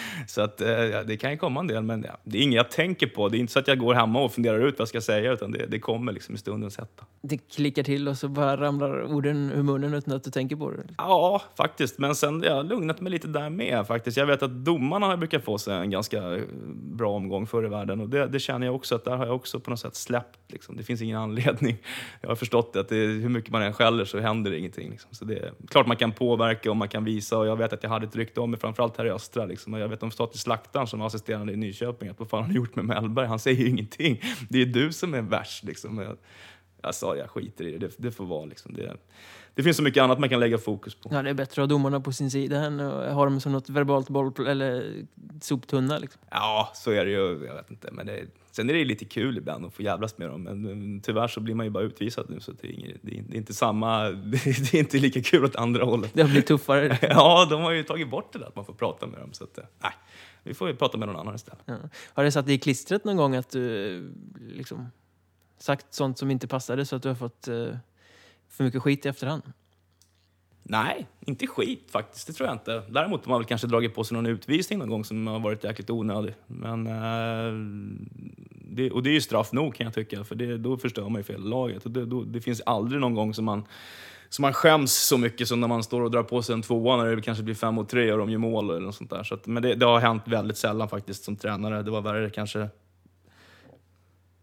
så att, eh, ja, det kan ju komma en del, men ja, det är inget jag tänker på. Det är inte så att jag går hemma och funderar ut vad jag ska säga, utan det, det kommer liksom i stundens hetta. Det klickar till och så bara ramlar orden ur munnen utan att du tänker på det? Ja, faktiskt. Men sen jag har lugnat mig lite där med faktiskt. Jag vet att domarna brukar få sig en ganska bra omgång förr i världen och det, det, känner jag också att där har jag också på något sätt släppt. Liksom. Det finns ingen anledning. Jag har förstått att det, hur mycket man än skäller så händer det ingenting. Liksom. Så det är klart man kan påverka och man kan visa och jag vet att jag hade ett rykte om mig, framförallt här i Östra. Liksom. Jag vet om statlig slaktaren som var assisterande i Nyköping, att vad fan har gjort med Mellberg? Han säger ju ingenting. Det är du som är värst. Liksom. Jag, jag sa jag skiter i det, det, det får vara. Liksom. Det, det finns så mycket annat man kan lägga fokus på. Ja, det är bättre att ha domarna på sin sida än att ha dem som något verbalt boll eller soptunna. Liksom. Ja, så är det ju. Jag vet inte. Men det, sen är det lite kul ibland att få jävlas med dem. Men tyvärr så blir man ju bara utvisad nu så det är, inget, det är inte samma, det är inte lika kul åt andra hållet. Det har blivit tuffare. ja, de har ju tagit bort det där att man får prata med dem. Så att, nej, vi får ju prata med någon annan istället. Ja. Har det satt dig i klistret någon gång att du liksom sagt sånt som inte passade så att du har fått uh för mycket skit i efterhand? Nej, inte skit faktiskt. Det tror jag inte. Däremot har man väl kanske dragit på sig någon utvisning någon gång som har varit jäkligt onödig. Men, eh, det, och det är ju straff nog kan jag tycka, för det, då förstör man ju fel laget. Och det, då, det finns aldrig någon gång som man, som man skäms så mycket som när man står och drar på sig en tvåa när det kanske blir fem mot tre och de gör mål eller något sånt där. Så att, men det, det, har hänt väldigt sällan faktiskt som tränare. Det var värre kanske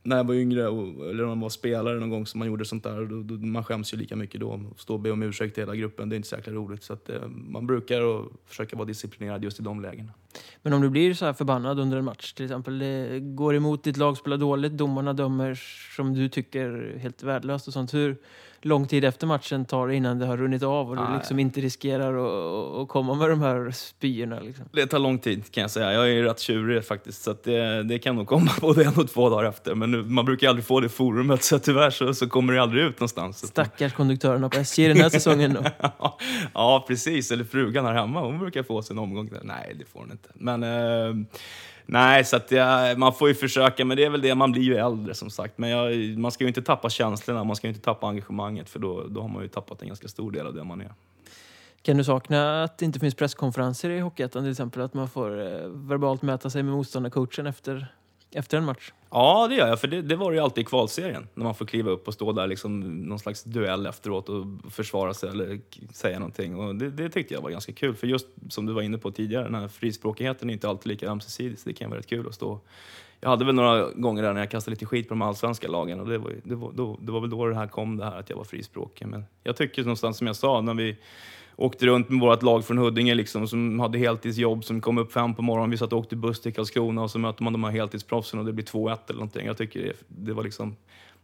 när jag var yngre, och, eller när man var spelare någon gång som man gjorde sånt där, då, då, man skäms ju lika mycket då. Stå och be om ursäkt till hela gruppen, det är inte så jäkla roligt. Så att, eh, man brukar och försöka vara disciplinerad just i de lägena. Men om du blir så här förbannad under en match, till exempel, det går emot ditt lag, spelar dåligt, domarna dömer som du tycker helt värdelöst och sånt. Hur, lång tid efter matchen tar innan det har runnit av och du liksom inte riskerar att, komma med de här spyorna. Liksom. Det tar lång tid kan jag säga. Jag är rätt tjurig faktiskt, så det, det, kan nog komma både en och två dagar efter. Men nu, man brukar aldrig få det forumet, så tyvärr så, så kommer det aldrig ut någonstans. Stackars konduktörerna på SJ den här säsongen ja, precis. Eller frugan här hemma, hon brukar få sig en omgång. Nej, det får hon inte. Men... Eh, Nej, så att jag, man får ju försöka, men det är väl det, man blir ju äldre som sagt. Men jag, man ska ju inte tappa känslorna, man ska ju inte tappa engagemanget för då, då har man ju tappat en ganska stor del av det man är. Kan du sakna att det inte finns presskonferenser i Hockeyettan till exempel? Att man får eh, verbalt mäta sig med motståndarcoachen efter efter en match? Ja, det gör jag. För det, det var det ju alltid i kvalserien. När man får kliva upp och stå där liksom någon slags duell efteråt och försvara sig eller säga någonting. Och det, det tyckte jag var ganska kul. För just som du var inne på tidigare, den här frispråkigheten är inte alltid lika ömsesidig. Så det kan vara rätt kul att stå jag hade väl några gånger där när jag kastade lite skit på de allsvenska lagen och det var, det var, då, det var väl då det här kom, det här att jag var frispråkig. Men jag tycker någonstans som jag sa, när vi åkte runt med vårt lag från Huddinge liksom, som hade heltidsjobb, som kom upp fem på morgonen, vi satt och åkte buss till Karlskrona och så möter man de här heltidsproffsen och det blir 2-1 eller någonting. Jag tycker det, det var liksom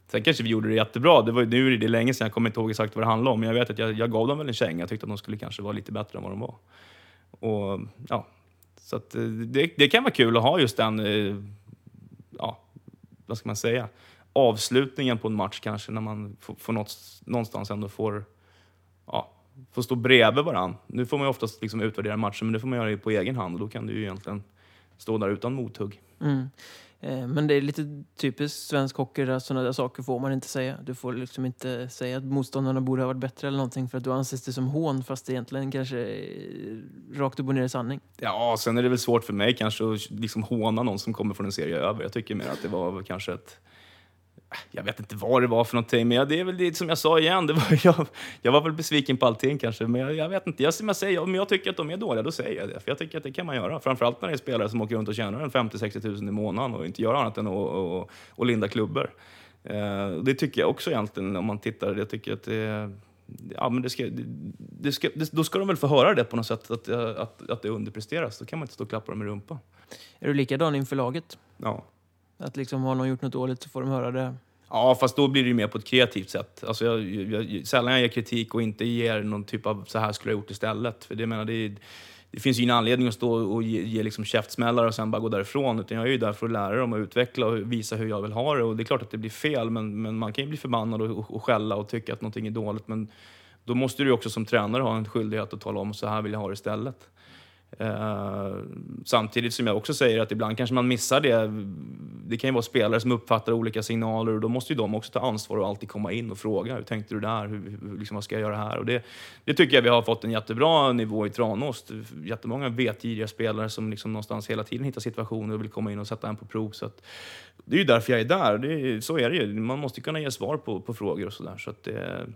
Sen kanske vi gjorde det jättebra. Det var, nu är det länge sedan, jag kommer inte ihåg exakt vad det handlade om. Men jag vet att jag, jag gav dem väl en känga. Jag tyckte att de skulle kanske vara lite bättre än vad de var. Och, ja, så att, eh, det, det kan vara kul att ha just den eh, ja, vad ska man säga, avslutningen på en match kanske, när man får, får något, någonstans ändå får, ja, får stå bredvid varandra. Nu får man ju oftast liksom utvärdera matchen, men det får man göra på egen hand och då kan du ju egentligen stå där utan mothugg. Mm. Eh, men det är lite typiskt svensk hockey, där sådana där saker får man inte säga. Du får liksom inte säga att motståndarna borde ha varit bättre eller någonting för att då anses det som hån fast det egentligen kanske är rakt upp och ner sanning. Ja, sen är det väl svårt för mig kanske att liksom håna någon som kommer från en serie över. Jag tycker mer att det var kanske ett jag vet inte vad det var för någonting, men det är väl det som jag sa igen. Det var, jag, jag var väl besviken på allting kanske, men jag, jag vet inte. Jag, som jag säger, om jag tycker att de är dåliga, då säger jag det. För jag tycker att det kan man göra. Framförallt när det är spelare som åker runt och tjänar 50-60 tusen i månaden och inte gör annat än att och, och linda klubbor. Eh, det tycker jag också egentligen, om man tittar. Jag tycker att det, ja, men det ska, det ska, det, då ska de väl få höra det på något sätt, att, att, att det underpresteras. Då kan man inte stå och klappa dem i rumpan. Är du likadan inför laget? Ja. Att liksom har någon gjort något dåligt så får de höra det? Ja, fast då blir det ju mer på ett kreativt sätt. Alltså jag, jag, sällan jag ger kritik och inte ger någon typ av så här skulle jag gjort istället. För det, menar, det, det finns ju ingen anledning att stå och ge, ge liksom käftsmällar och sen bara gå därifrån. Utan jag är ju där för att lära dem och utveckla och visa hur jag vill ha det. Och det är klart att det blir fel, men, men man kan ju bli förbannad och, och, och skälla och tycka att någonting är dåligt. Men då måste du också som tränare ha en skyldighet att tala om så här vill jag ha det istället. Eh, samtidigt som jag också säger att ibland kanske man missar det. Det kan ju vara spelare som uppfattar olika signaler och då måste ju de också ta ansvar och alltid komma in och fråga. Hur tänkte du där? Hur, hur, liksom, vad ska jag göra här? Och det, det tycker jag vi har fått en jättebra nivå i Tranås. Jättemånga vetgiriga spelare som liksom någonstans hela tiden hittar situationer och vill komma in och sätta en på prov. Så det är ju därför jag är där. Det, så är det ju. Man måste kunna ge svar på, på frågor och sådär. Så, så det, eh,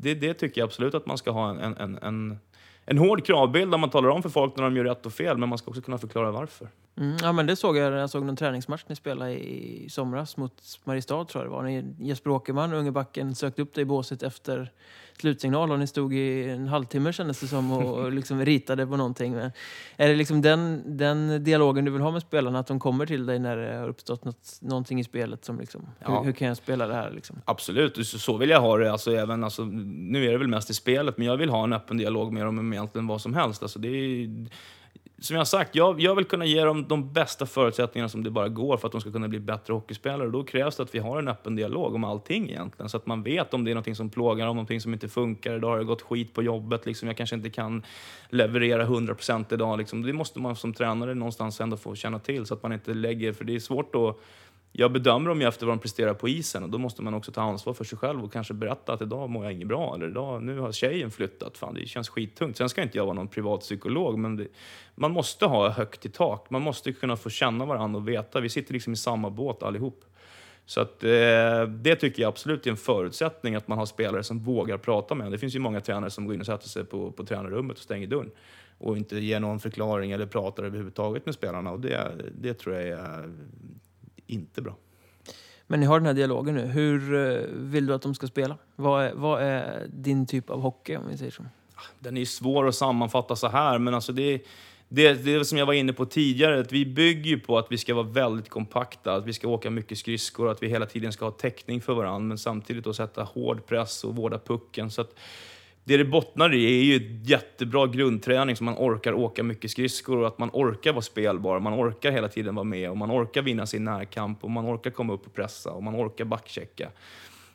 det, det, tycker jag absolut att man ska ha en, en, en en hård kravbild där man talar om för folk när de gör rätt och fel, men man ska också kunna förklara varför. Mm, ja, men det såg jag. Jag såg någon träningsmatch ni spelade i somras mot Mariestad, tror jag det var. När Jesper Åkerman, unge backen, sökte upp dig i båset efter slutsignal och ni stod i en halvtimme kändes det som och liksom ritade på någonting. Men är det liksom den, den dialogen du vill ha med spelarna? Att de kommer till dig när det har uppstått något, någonting i spelet som liksom, ja. hur, hur, kan jag spela det här? Liksom? Absolut, så vill jag ha det. Alltså, även, alltså, nu är det väl mest i spelet, men jag vill ha en öppen dialog med dem om egentligen vad som helst. Alltså, det är, som jag sagt, jag, jag vill kunna ge dem de bästa förutsättningarna som det bara går för att de ska kunna bli bättre hockeyspelare. Och Då krävs det att vi har en öppen dialog om allting egentligen. Så att man vet om det är något som plågar, om någonting som inte funkar. Idag har det gått skit på jobbet, liksom. jag kanske inte kan leverera 100% idag. Liksom. Det måste man som tränare någonstans ändå få känna till så att man inte lägger, för det är svårt att jag bedömer dem ju efter vad de presterar på isen och då måste man också ta ansvar för sig själv och kanske berätta att idag mår jag inget bra eller idag, nu har tjejen flyttat, fan det känns skittungt. Sen ska inte jag vara någon privatpsykolog men det, man måste ha högt i tak. Man måste kunna få känna varandra och veta, vi sitter liksom i samma båt allihop. Så att, eh, det tycker jag absolut är en förutsättning att man har spelare som vågar prata med en. Det finns ju många tränare som går in och sätter sig på, på tränarrummet och stänger dörren och inte ger någon förklaring eller pratar överhuvudtaget med spelarna. Och det, det tror jag är inte bra. Men ni har den här dialogen nu. Hur eh, vill du att de ska spela? Vad är, vad är din typ av hockey, om vi säger så? Den är svår att sammanfatta så här, men alltså det, det, det som jag var inne på tidigare, att vi bygger ju på att vi ska vara väldigt kompakta, att vi ska åka mycket skridskor, att vi hela tiden ska ha täckning för varandra, men samtidigt då sätta hård press och vårda pucken. Så att det det bottnar i är ju jättebra grundträning så man orkar åka mycket skridskor och att man orkar vara spelbar. Man orkar hela tiden vara med och man orkar vinna sin närkamp och man orkar komma upp och pressa och man orkar backchecka.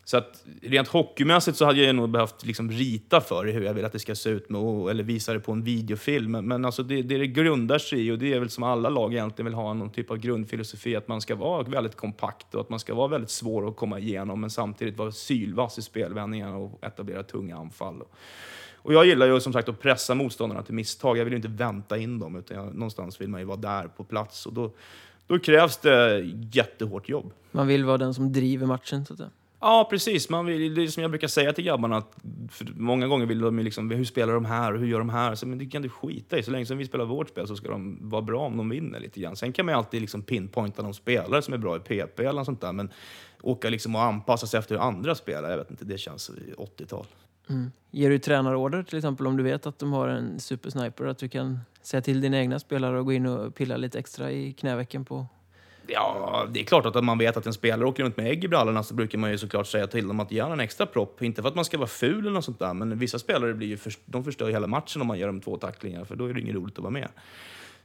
Så att rent hockeymässigt så hade jag nog behövt liksom rita för hur jag vill att det ska se ut med, eller visa det på en videofilm. Men men alltså det, det, det grundar sig i, och det är väl som alla lag egentligen vill ha någon typ av grundfilosofi, att man ska vara väldigt kompakt och att man ska vara väldigt svår att komma igenom men samtidigt vara sylvass i spelvändningarna och etablera tunga anfall. Och jag gillar ju som sagt att pressa motståndarna till misstag. Jag vill ju inte vänta in dem, utan jag, någonstans vill man ju vara där på plats. Och då, då krävs det jättehårt jobb. Man vill vara den som driver matchen, så att säga. Ja, precis. Man vill, det är som jag brukar säga till grabbarna, att många gånger vill de liksom, hur spelar de här och hur gör de här? Så, men det kan du skita i. Så länge som vi spelar vårt spel så ska de vara bra om de vinner lite grann. Sen kan man ju alltid liksom pinpointa de spelare som är bra i PP eller något sånt där, men åka liksom och anpassa sig efter hur andra spelar, jag vet inte, det känns 80-tal. Mm. Ger du tränarorder till exempel om du vet att de har en supersniper, att du kan säga till dina egna spelare att gå in och pilla lite extra i knävecken på Ja, det är klart att om man vet att en spelare åker runt med ägg i brallorna så brukar man ju såklart säga till dem att göra en extra propp. Inte för att man ska vara ful eller något sånt där, men vissa spelare blir ju för, de förstör hela matchen om man gör dem två tacklingar, för då är det inget roligt att vara med.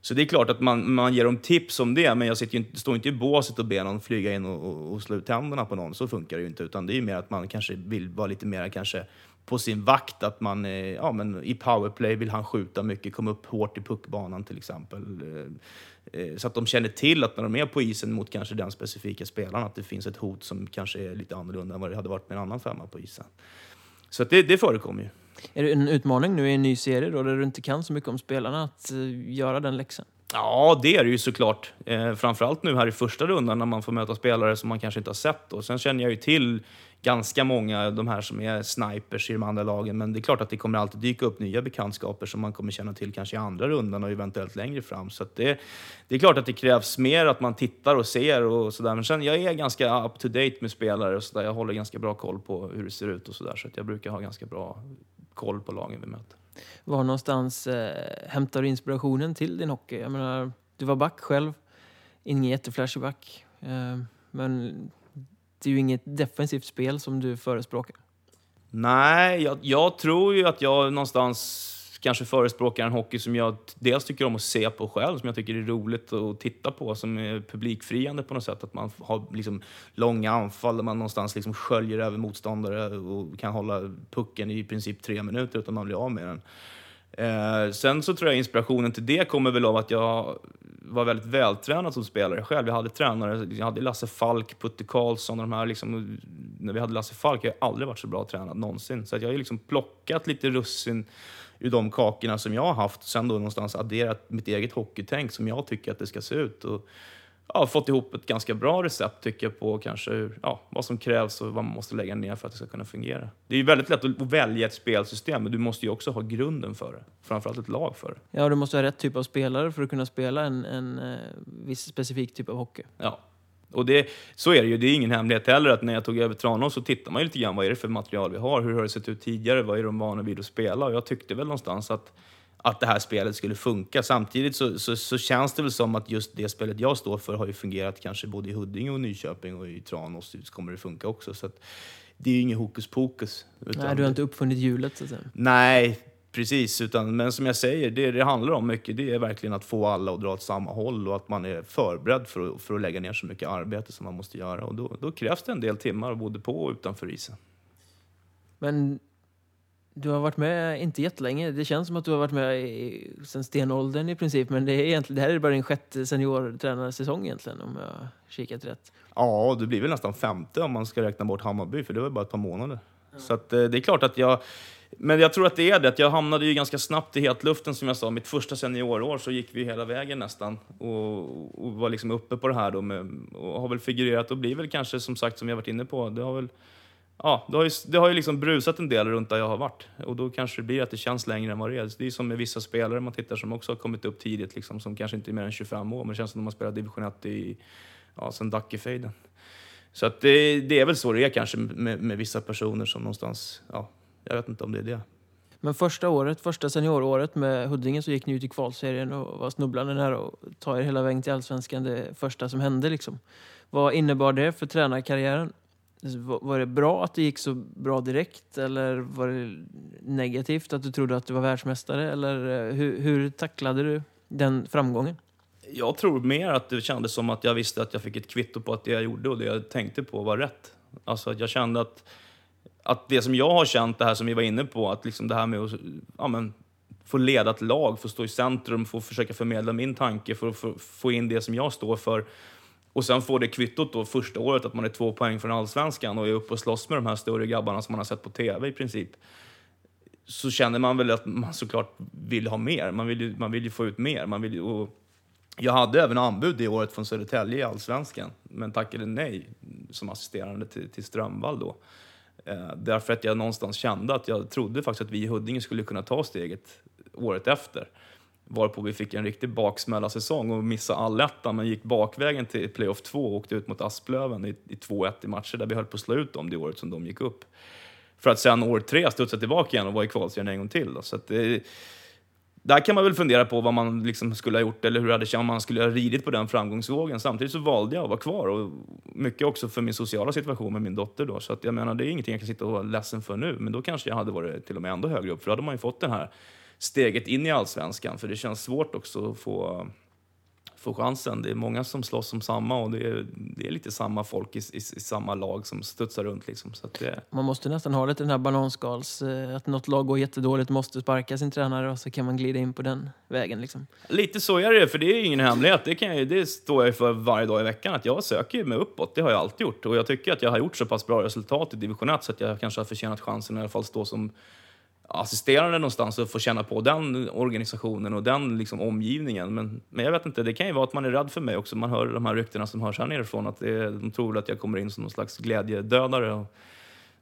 Så det är klart att man, man ger dem tips om det, men jag sitter ju står inte i båset och ber någon flyga in och, och, och slå ut tänderna på någon. Så funkar det ju inte, utan det är ju mer att man kanske vill vara lite mer kanske på sin vakt, att man eh, ja, men i powerplay vill han skjuta mycket, komma upp hårt i puckbanan till exempel. Eh, så att de känner till att när de är på isen mot kanske den specifika spelaren, att det finns ett hot som kanske är lite annorlunda än vad det hade varit med en annan femma på isen. Så det, det förekommer ju. Är det en utmaning nu i en ny serie då, där du inte kan så mycket om spelarna, att uh, göra den läxan? Ja, det är det ju såklart. Eh, framförallt nu här i första rundan när man får möta spelare som man kanske inte har sett. Då. Sen känner jag ju till ganska många, de här som är snipers i de andra lagen. Men det är klart att det kommer alltid dyka upp nya bekantskaper som man kommer känna till kanske i andra rundan och eventuellt längre fram. Så det, det är klart att det krävs mer att man tittar och ser och sådär. Men sen jag är ganska up to date med spelare och sådär. Jag håller ganska bra koll på hur det ser ut och sådär. Så, att jag brukar ha ganska bra koll på lagen vi möter. Var någonstans eh, hämtar du inspirationen till din hockey? Jag menar, du var back själv, ingen jätteflashig back. Eh, men det är ju inget defensivt spel som du förespråkar. Nej, jag, jag, tror ju att jag någonstans kanske förespråkar en hockey som jag dels tycker om att se på själv, som jag tycker är roligt att titta på, som är publikfriande på något sätt. Att man har liksom långa anfall där man någonstans liksom sköljer över motståndare och kan hålla pucken i princip tre minuter utan man blir av med den. Eh, sen så tror jag inspirationen till det kommer väl av att jag var väldigt vältränad som spelare själv. Jag hade tränare, liksom, jag hade Lasse Falk, Putte Karlsson och de här. Liksom, när vi hade Lasse Falk, jag har aldrig varit så bra tränad någonsin. Så jag har ju liksom plockat lite russin ur de kakorna som jag har haft. Sen då någonstans adderat mitt eget hockeytänk som jag tycker att det ska se ut. Och, ja, fått ihop ett ganska bra recept tycker jag på kanske ja, vad som krävs och vad man måste lägga ner för att det ska kunna fungera. Det är ju väldigt lätt att välja ett spelsystem, men du måste ju också ha grunden för det. Framförallt ett lag för det. Ja, du måste ha rätt typ av spelare för att kunna spela en, en, eh, viss specifik typ av hockey. Ja, och det, så är det ju. Det är ingen hemlighet heller att när jag tog över Tranås så tittar man ju lite grann vad är det för material vi har, hur har det sett ut tidigare, vad är de vana vid att spela? Och jag tyckte väl någonstans att att det här spelet skulle funka. Samtidigt så, så, så, känns det väl som att just det spelet jag står för har ju fungerat kanske både i Huddinge och Nyköping och i Tranås kommer det funka också. Så det är ju inget hokus pokus. Nej, du har inte uppfunnit hjulet så att säga. Nej, precis. Utan, men som jag säger, det det handlar om mycket det är verkligen att få alla att dra åt samma håll och att man är förberedd för att, för att lägga ner så mycket arbete som man måste göra. Och då, då krävs det en del timmar både på och utanför isen. Men du har varit med, inte jättelänge, det känns som att du har varit med i, sen stenåldern i princip, men det, är egentligen, det här är bara din sjätte seniortränarsäsong egentligen om jag har kikat rätt. Ja, det blir väl nästan femte om man ska räkna bort Hammarby, för det var bara ett par månader. Mm. Så att, eh, det är klart att jag, men jag tror att det är det, att jag hamnade ju ganska snabbt i hetluften som jag sa. Mitt första seniorår så gick vi hela vägen nästan och, och var liksom uppe på det här då med, och har väl figurerat och blir väl kanske som sagt som jag varit inne på, det har väl ja, det har, ju, det har ju liksom brusat en del runt där jag har varit. Och då kanske det blir att det känns längre än vad det är. Det är som med vissa spelare man tittar som också har kommit upp tidigt, liksom, som kanske inte är mer än 25 år, men det känns som att de har spelat division 1 i, ja, sen Dackefejden. Så att det, det, är väl så det är kanske med, med, vissa personer som någonstans, ja, jag vet inte om det är det. Men första året, första senioråret med Huddinge så gick ni ut i kvalserien och var snubblande nära att ta er hela vägen till Allsvenskan, det första som hände liksom. Vad innebar det för tränarkarriären? Alltså, var det bra att det gick så bra direkt eller var det negativt att du trodde att du var världsmästare? Eller eh, hur, hur tacklade du den framgången? Jag tror mer att det kändes som att jag visste att jag fick ett kvitto på att det jag gjorde och det jag tänkte på var rätt. Alltså att jag kände att, att det som jag har känt, det här som vi var inne på, att liksom det här med att ja, men, få leda ett lag, få stå i centrum, få försöka förmedla min tanke, få, få, få in det som jag står för och sen får det kvittot då första året att man är två poäng från allsvenskan och är uppe och slåss med de här större grabbarna som man har sett på tv i princip. Så känner man väl att man såklart vill ha mer. Man vill ju, man vill ju få ut mer. Man vill, ju, och Jag hade även anbud det året från Södertälje i Allsvenskan, men tackade nej som assisterande till, till Strömvall då. Eh, därför att jag någonstans kände att jag trodde faktiskt att vi i Huddinge skulle kunna ta steget året efter. Varpå vi fick en riktig baksmälla-säsong och missade allettan, men gick bakvägen till playoff 2 och åkte ut mot Asplöven i, i 2-1 i matcher där vi höll på att slå ut dem det året som de gick upp. För att sen år 3 studsa tillbaka igen och vara i kvalserien en gång till. Då. Så att det, där kan man väl fundera på vad man liksom skulle ha gjort eller hur hade känt om man skulle ha ridit på den framgångsvågen. Samtidigt så valde jag att vara kvar och mycket också för min sociala situation med min dotter då. Så att jag menar, det är ingenting jag kan sitta och vara ledsen för nu, men då kanske jag hade varit till och med ändå högre upp, för då hade man ju fått den här steget in i allsvenskan, för det känns svårt också att få få chansen. Det är många som slåss om samma och det är, det är lite samma folk i, i, i samma lag som studsar runt. Liksom. Så det... Man måste nästan ha lite den här bananskals... Eh, att något lag går jättedåligt måste sparka sin tränare och så kan man glida in på den vägen. Liksom. Lite så är det, för det är ingen hemlighet. Det, kan jag, det står jag för varje dag i veckan, att jag söker mig uppåt. Det har jag alltid gjort. Och jag tycker att jag har gjort så pass bra resultat i division 1 så att jag kanske har förtjänat chansen i alla fall stå som assisterande någonstans och få känna på den organisationen och den liksom omgivningen. Men, men jag vet inte, det kan ju vara att man är rädd för mig också. Man hör de här ryktena som hörs här nerifrån att det, de tror att jag kommer in som någon slags glädjedödare och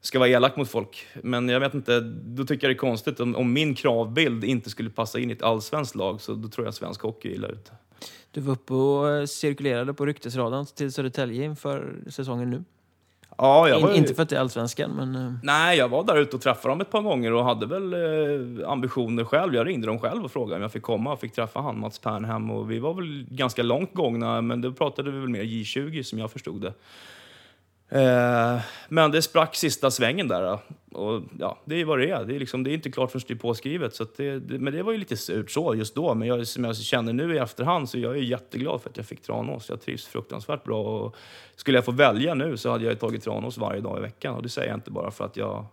ska vara elak mot folk. Men jag vet inte, då tycker jag det är konstigt om, om min kravbild inte skulle passa in i ett allsvenskt lag så då tror jag svensk hockey är illa ute. Du var uppe och cirkulerade på ryktesradarn till Södertälje inför säsongen nu. Ja, jag var ju... Inte för att det är allsvenskan, men... Eh, Nej, jag var där ute och träffade dem ett par gånger och hade väl eh, ambitioner själv. Jag ringde dem själv och frågade om jag fick komma och fick träffa han, Mats Pernhem. Och vi var väl ganska långt gångna, men då pratade vi väl mer J20 som jag förstod det. Eh, men det sprack sista svängen där. Och ja, det är vad det är. Det är, liksom, det är inte klart förrän det är påskrivet. Så det, det, men det var ju lite surt så just då. Men jag, som jag känner nu i efterhand så jag är jätteglad för att jag fick Tranås. Jag trivs fruktansvärt bra. Och skulle jag få välja nu så hade jag tagit Tranås varje dag i veckan. Och det säger jag inte bara för att jag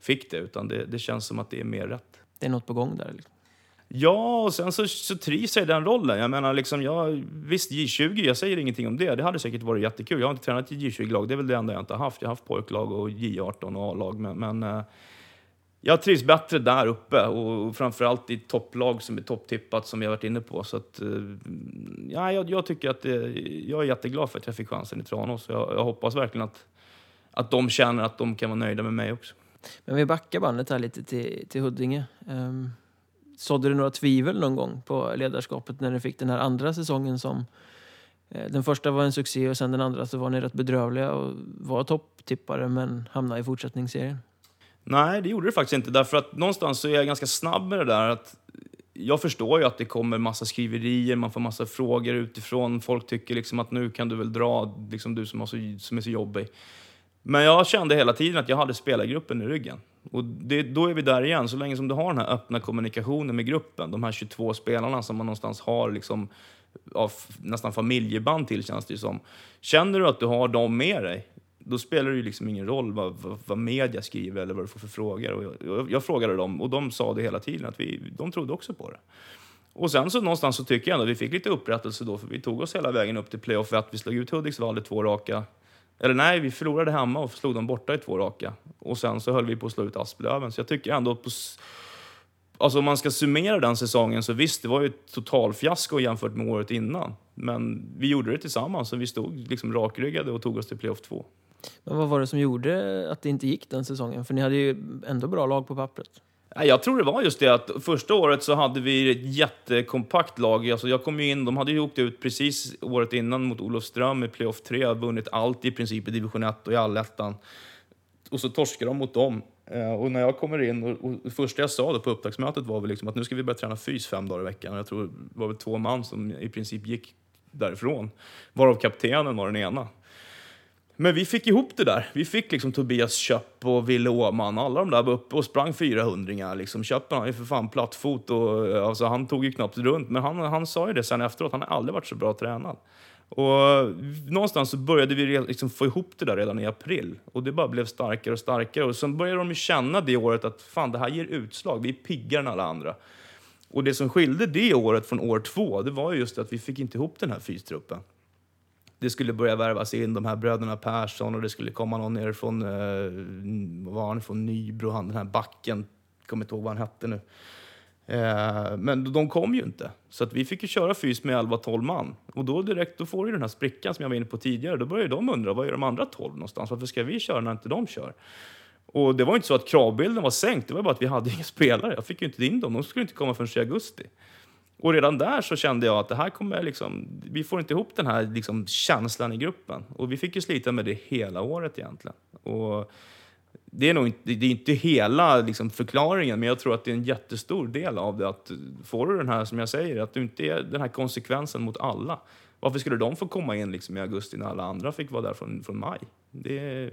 fick det, utan det, det känns som att det är mer rätt. Det är något på gång där? Liksom. Ja, och sen så, så trivs jag i den rollen. Jag menar, liksom, jag, visst, J20, jag säger ingenting om det. Det hade säkert varit jättekul. Jag har inte tränat i J20-lag, det är väl det enda jag inte har haft. Jag har haft pojklag och J18 och A-lag, men, men eh, jag trivs bättre där uppe och, framförallt i topplag som är topptippat som jag varit inne på. Så att, eh, ja, jag, jag, tycker att det, jag är jätteglad för att jag fick chansen i Tranås. Jag, jag hoppas verkligen att, att de känner att de kan vara nöjda med mig också. Men vi backar bandet här lite till, till Huddinge. Um sådde du några tvivel någon gång på ledarskapet när ni fick den här andra säsongen som eh, den första var en succé och sen den andra så var ni rätt bedrövliga och var topptippare men hamnade i fortsättningsserien? Nej, det gjorde det faktiskt inte. Därför att någonstans så är jag ganska snabb med det där. att jag förstår ju att det kommer massa skriverier, man får massa frågor utifrån. Folk tycker liksom att nu kan du väl dra, liksom du som, så, som är så jobbig. Men jag kände hela tiden att jag hade spelargruppen i ryggen. Och det, då är vi där igen, så länge som du har den här öppna kommunikationen med gruppen, de här 22 spelarna som man någonstans har liksom, av nästan familjeband till känns det ju som. Känner du att du har dem med dig, då spelar det ju liksom ingen roll vad, vad, vad media skriver eller vad du får för frågor. Och jag, jag, jag, frågade dem och de sa det hela tiden, att vi, de trodde också på det. Och sen så någonstans så tycker jag ändå att vi fick lite upprättelse då, för vi tog oss hela vägen upp till playoff för att Vi slog ut Hudiksvall i två raka eller nej, vi förlorade hemma och slog dem borta i två raka. Och sen så höll vi på att slå ut Asplöven. Så jag tycker ändå på, Alltså om man ska summera den säsongen så visst, det var ju ett totalfiasko jämfört med året innan. Men vi gjorde det tillsammans och vi stod liksom rakryggade och tog oss till playoff 2. Men vad var det som gjorde att det inte gick den säsongen? För ni hade ju ändå bra lag på pappret. Jag tror det var just det att första året så hade vi ett jättekompakt lag. Alltså jag kom in, de hade ju åkt ut precis året innan mot Olofström i playoff 3, vunnit allt i princip i division 1 och i allettan. Och så torskade de mot dem. Eh, och när jag kommer in, och, och det första jag sa då på upptaktsmötet var väl liksom att nu ska vi börja träna fys fem dagar i veckan. Och jag tror det var väl två man som i princip gick därifrån. Varav kaptenen var den ena. Men vi fick ihop det där. Vi fick liksom Tobias Köpp och Ville Åman. Alla de där var uppe och sprang 400 liksom. Köppen har ju för fan plattfot och eh, alltså, han tog ju knappt runt. Men han, han sa ju det sen efteråt. Han har aldrig varit så bra tränad. Och någonstans så började vi liksom få ihop det där redan i april. Och det bara blev starkare och starkare. Och sen började de ju känna det året att fan, det här ger utslag. Vi är piggare än alla andra. Och det som skilde det året från år två, det var just att vi fick inte ihop den här fystruppen det skulle börja värvas in de här bröderna Persson och det skulle komma någon ner från, eh, var han från Nybro, han den här backen, kommer inte ihåg vad han hette nu. Eh, men de kom ju inte. Så att vi fick ju köra fys med 11-12 man. Och då direkt då får du den här sprickan som jag var inne på tidigare. Då börjar de undra, vad gör de andra 12 någonstans? Varför ska vi köra när inte de kör? Och det var inte så att kravbilden var sänkt, det var bara att vi hade inga spelare. Jag fick ju inte in dem, de skulle inte komma förrän i augusti. Och redan där så kände jag att det här kommer liksom, vi får inte ihop den här liksom känslan i gruppen. Och vi fick ju slita med det hela året egentligen. Och det är nog inte, det är inte hela liksom, förklaringen, men jag tror att det är en jättestor del av det. Att får du den här, som jag säger, att du inte är den här konsekvensen mot alla. Varför skulle de få komma in liksom, i augusti när alla andra fick vara där från, från maj? Det,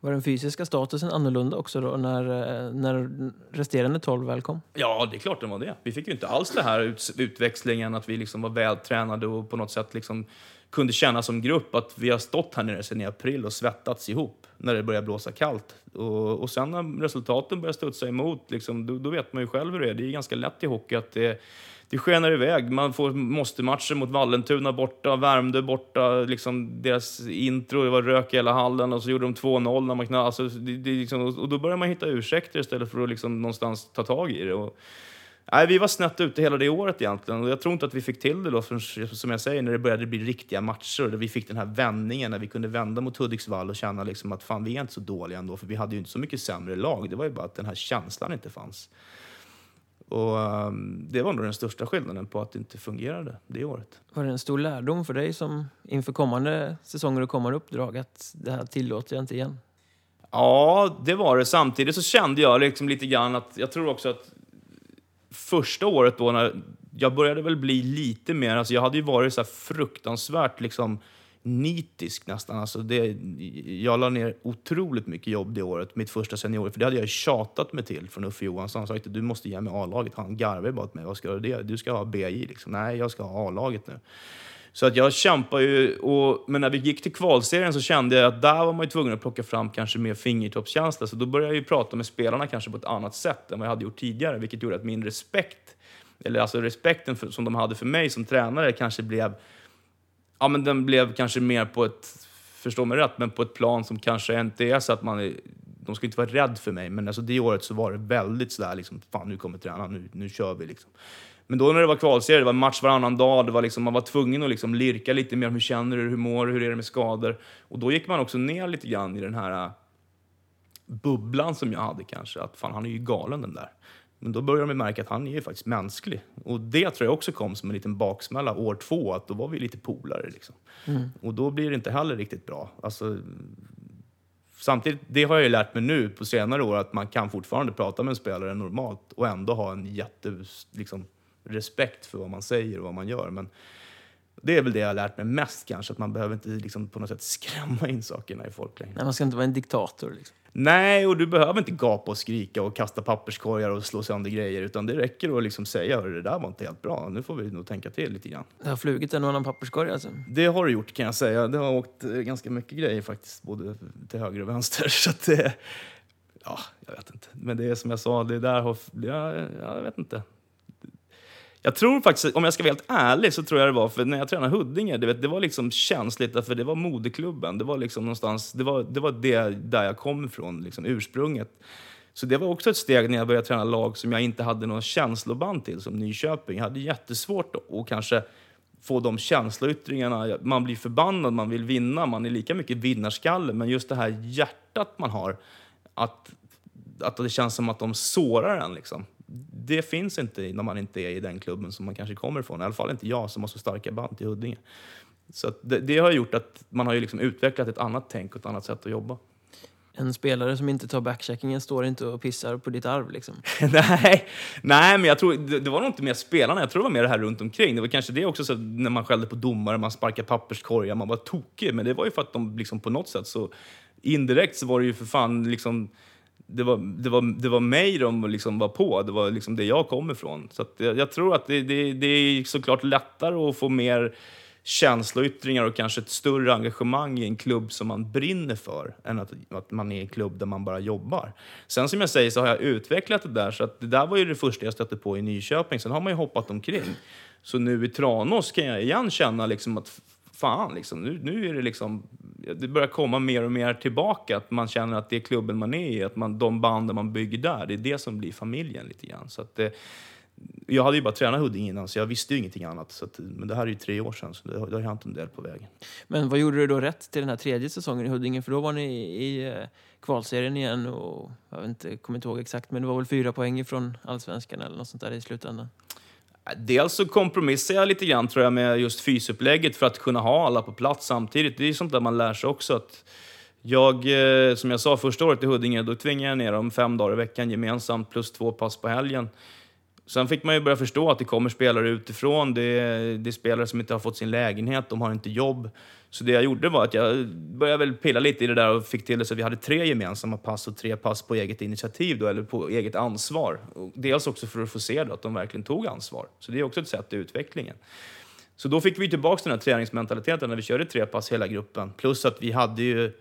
var den fysiska statusen annorlunda också då när, eh, när resterande 12 väl kom? Ja, det är klart den var det. Vi fick ju inte alls den här ut, utväxlingen, att vi liksom var vältränade och på något sätt liksom kunde känna som grupp att vi har stått här nere sedan i april och svettats ihop när det börjar blåsa kallt. Och, och sen när resultaten börjar studsa emot, liksom, då, då, vet man ju själv hur det är. Det är ganska lätt i hockey att det det skenar iväg. Man får måste-matcher mot Vallentuna borta, Värmdö borta. Liksom deras intro, det var rök i hela hallen och så gjorde de 2-0 när man knall, alltså, det, det liksom, Och då börjar man hitta ursäkter istället för att liksom någonstans ta tag i det. Och, nej, vi var snett ute hela det året egentligen. Och jag tror inte att vi fick till det då, för, som jag säger, när det började bli riktiga matcher. och vi fick den här vändningen, när vi kunde vända mot Hudiksvall och känna liksom att fan, vi är inte så dåliga ändå. För vi hade ju inte så mycket sämre lag. Det var ju bara att den här känslan inte fanns. Och um, det var nog den största skillnaden på att det inte fungerade det året. Var det en stor lärdom för dig som inför kommande säsonger och kommande uppdrag att det här tillåter jag inte igen? Ja, det var det. Samtidigt så kände jag liksom lite grann att jag tror också att första året då när jag började väl bli lite mer, alltså jag hade ju varit så fruktansvärt liksom nitisk nästan. Alltså det, jag la ner otroligt mycket jobb det året, mitt första senior. För det hade jag tjatat mig till från Uffe Johansson. Han sa att du måste ge mig A-laget. Han garvade bara åt mig. Vad ska du det? Du ska ha BJ liksom. Nej, jag ska ha A-laget nu. Så att jag kämpar ju, och, men när vi gick till kvalserien så kände jag att där var man ju tvungen att plocka fram kanske mer fingertoppskänsla. Så då började jag ju prata med spelarna kanske på ett annat sätt än vad jag hade gjort tidigare, vilket gjorde att min respekt, eller alltså respekten för, som de hade för mig som tränare kanske blev ja, men den blev kanske mer på ett, förstå mig rätt, men på ett plan som kanske inte är så att man är, de ska inte vara rädd för mig, men alltså det året så var det väldigt sådär liksom, fan nu kommer tränaren, nu, nu kör vi liksom. Men då när det var kvalserie, det var match varannan dag, det var liksom, man var tvungen att liksom lirka lite mer. Hur känner du? Hur mår du? Hur är det med skador? Och då gick man också ner lite grann i den här äh, bubblan som jag hade kanske. Att fan, han är ju galen den där. Men då började de märka att han är ju faktiskt mänsklig. Och det tror jag också kom som en liten baksmälla år två, att då var vi lite polare. Liksom. Mm. Och då blir det inte heller riktigt bra. Alltså, samtidigt, det har jag ju lärt mig nu på senare år, att man kan fortfarande prata med en spelare normalt och ändå ha en jätte, liksom, respekt för vad man säger och vad man gör. Men det är väl det jag har lärt mig mest kanske, att man behöver inte liksom, på något sätt skrämma in sakerna i folk längre. Nej, man ska inte vara en diktator. Liksom. Nej, och du behöver inte gapa och skrika och kasta papperskorgar och slå sönder grejer, utan det räcker att liksom säga att det där var inte helt bra, nu får vi nog tänka till lite grann. Det har flugit en och annan papperskorg alltså? Det har det gjort kan jag säga. Det har åkt eh, ganska mycket grejer faktiskt, både till höger och vänster. Så att det, ja, jag vet inte. Men det är som jag sa, det där har, ja, jag vet inte. Jag tror faktiskt, om jag ska vara helt ärlig, så tror jag det var för när jag tränade Huddinge, det, vet, det var liksom känsligt, för det var moderklubben. Det var liksom någonstans, det var det, var det där jag kom ifrån, liksom ursprunget. Så det var också ett steg när jag började träna lag som jag inte hade någon känsloband till, som Nyköping. Jag hade jättesvårt att kanske få de känsloyttringarna. Man blir förbannad, man vill vinna, man är lika mycket vinnarskalle. Men just det här hjärtat man har, att, att det känns som att de sårar en. Liksom det finns inte när man inte är i den klubben som man kanske kommer ifrån. I alla fall inte jag som har så starka band till Huddinge. Så det, det, har gjort att man har liksom utvecklat ett annat tänk och ett annat sätt att jobba. En spelare som inte tar backcheckingen står inte och pissar på ditt arv liksom? nej, nej, men jag tror, det, det, var nog inte mer spelarna, jag tror det var mer det här runt omkring. Det var kanske det också, så när man skällde på domare, man sparkade papperskorgar, man var tokig. Men det var ju för att de liksom på något sätt så indirekt så var det ju för fan liksom det var, det, var, det var mig de liksom var på, det var liksom det jag kom ifrån. Så jag, jag, tror att det, det, det är såklart lättare att få mer känsloyttringar och kanske ett större engagemang i en klubb som man brinner för än att, att man är i en klubb där man bara jobbar. Sen som jag säger så har jag utvecklat det där, så att det där var ju det första jag stötte på i Nyköping. Sen har man ju hoppat omkring. Så nu i Tranås kan jag igen känna liksom att fan liksom, nu, nu är det liksom, det börjar komma mer och mer tillbaka. Att man känner att det är klubben man är i, att man, de banden man bygger där, det är det som blir familjen lite grann. Så att eh, jag hade ju bara tränat Huddinge innan, så jag visste ju ingenting annat. Så att, men det här är ju tre år sedan, så det, det har hänt en del på vägen. Men vad gjorde du då rätt till den här tredje säsongen i Huddinge? För då var ni i, i eh, kvalserien igen och jag vet inte, kommer inte ihåg exakt, men det var väl fyra poäng från allsvenskan eller något sånt där i slutändan? Dels så kompromissar jag lite grann tror jag med just fysupplägget för att kunna ha alla på plats samtidigt. Det är sånt där man lär sig också. att jag, eh, som jag sa första året i Huddinge, då tvingade jag ner dem fem dagar i veckan gemensamt plus två pass på helgen. Sen fick man ju börja förstå att det kommer spelare utifrån. Det är, det är spelare som inte har fått sin lägenhet, de har inte jobb. Så det jag gjorde var att jag började väl pilla lite i det där och fick till det så att vi hade tre gemensamma pass och tre pass på eget initiativ, då, eller på eget ansvar. Och dels också för att få se då, att de verkligen tog ansvar. Så det är också ett sätt i utvecklingen. Så då fick vi tillbaka den här träningsmentaliteten när vi körde tre pass hela gruppen. Plus att vi hade ju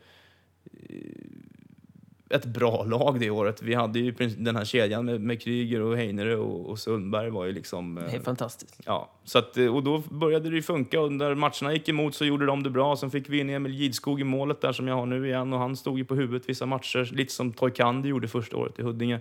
ett bra lag det året. Vi hade ju den här kedjan med, med Kryger och Heinere och, och Sundberg var ju liksom... Det är eh, fantastiskt. Ja, så att, eh, och då började det ju funka och när matcherna gick emot så gjorde de det bra. Sen fick vi in Emil Gidskog i målet där som jag har nu igen och han stod ju på huvudet vissa matcher, lite som Toykandi gjorde första året i Huddinge.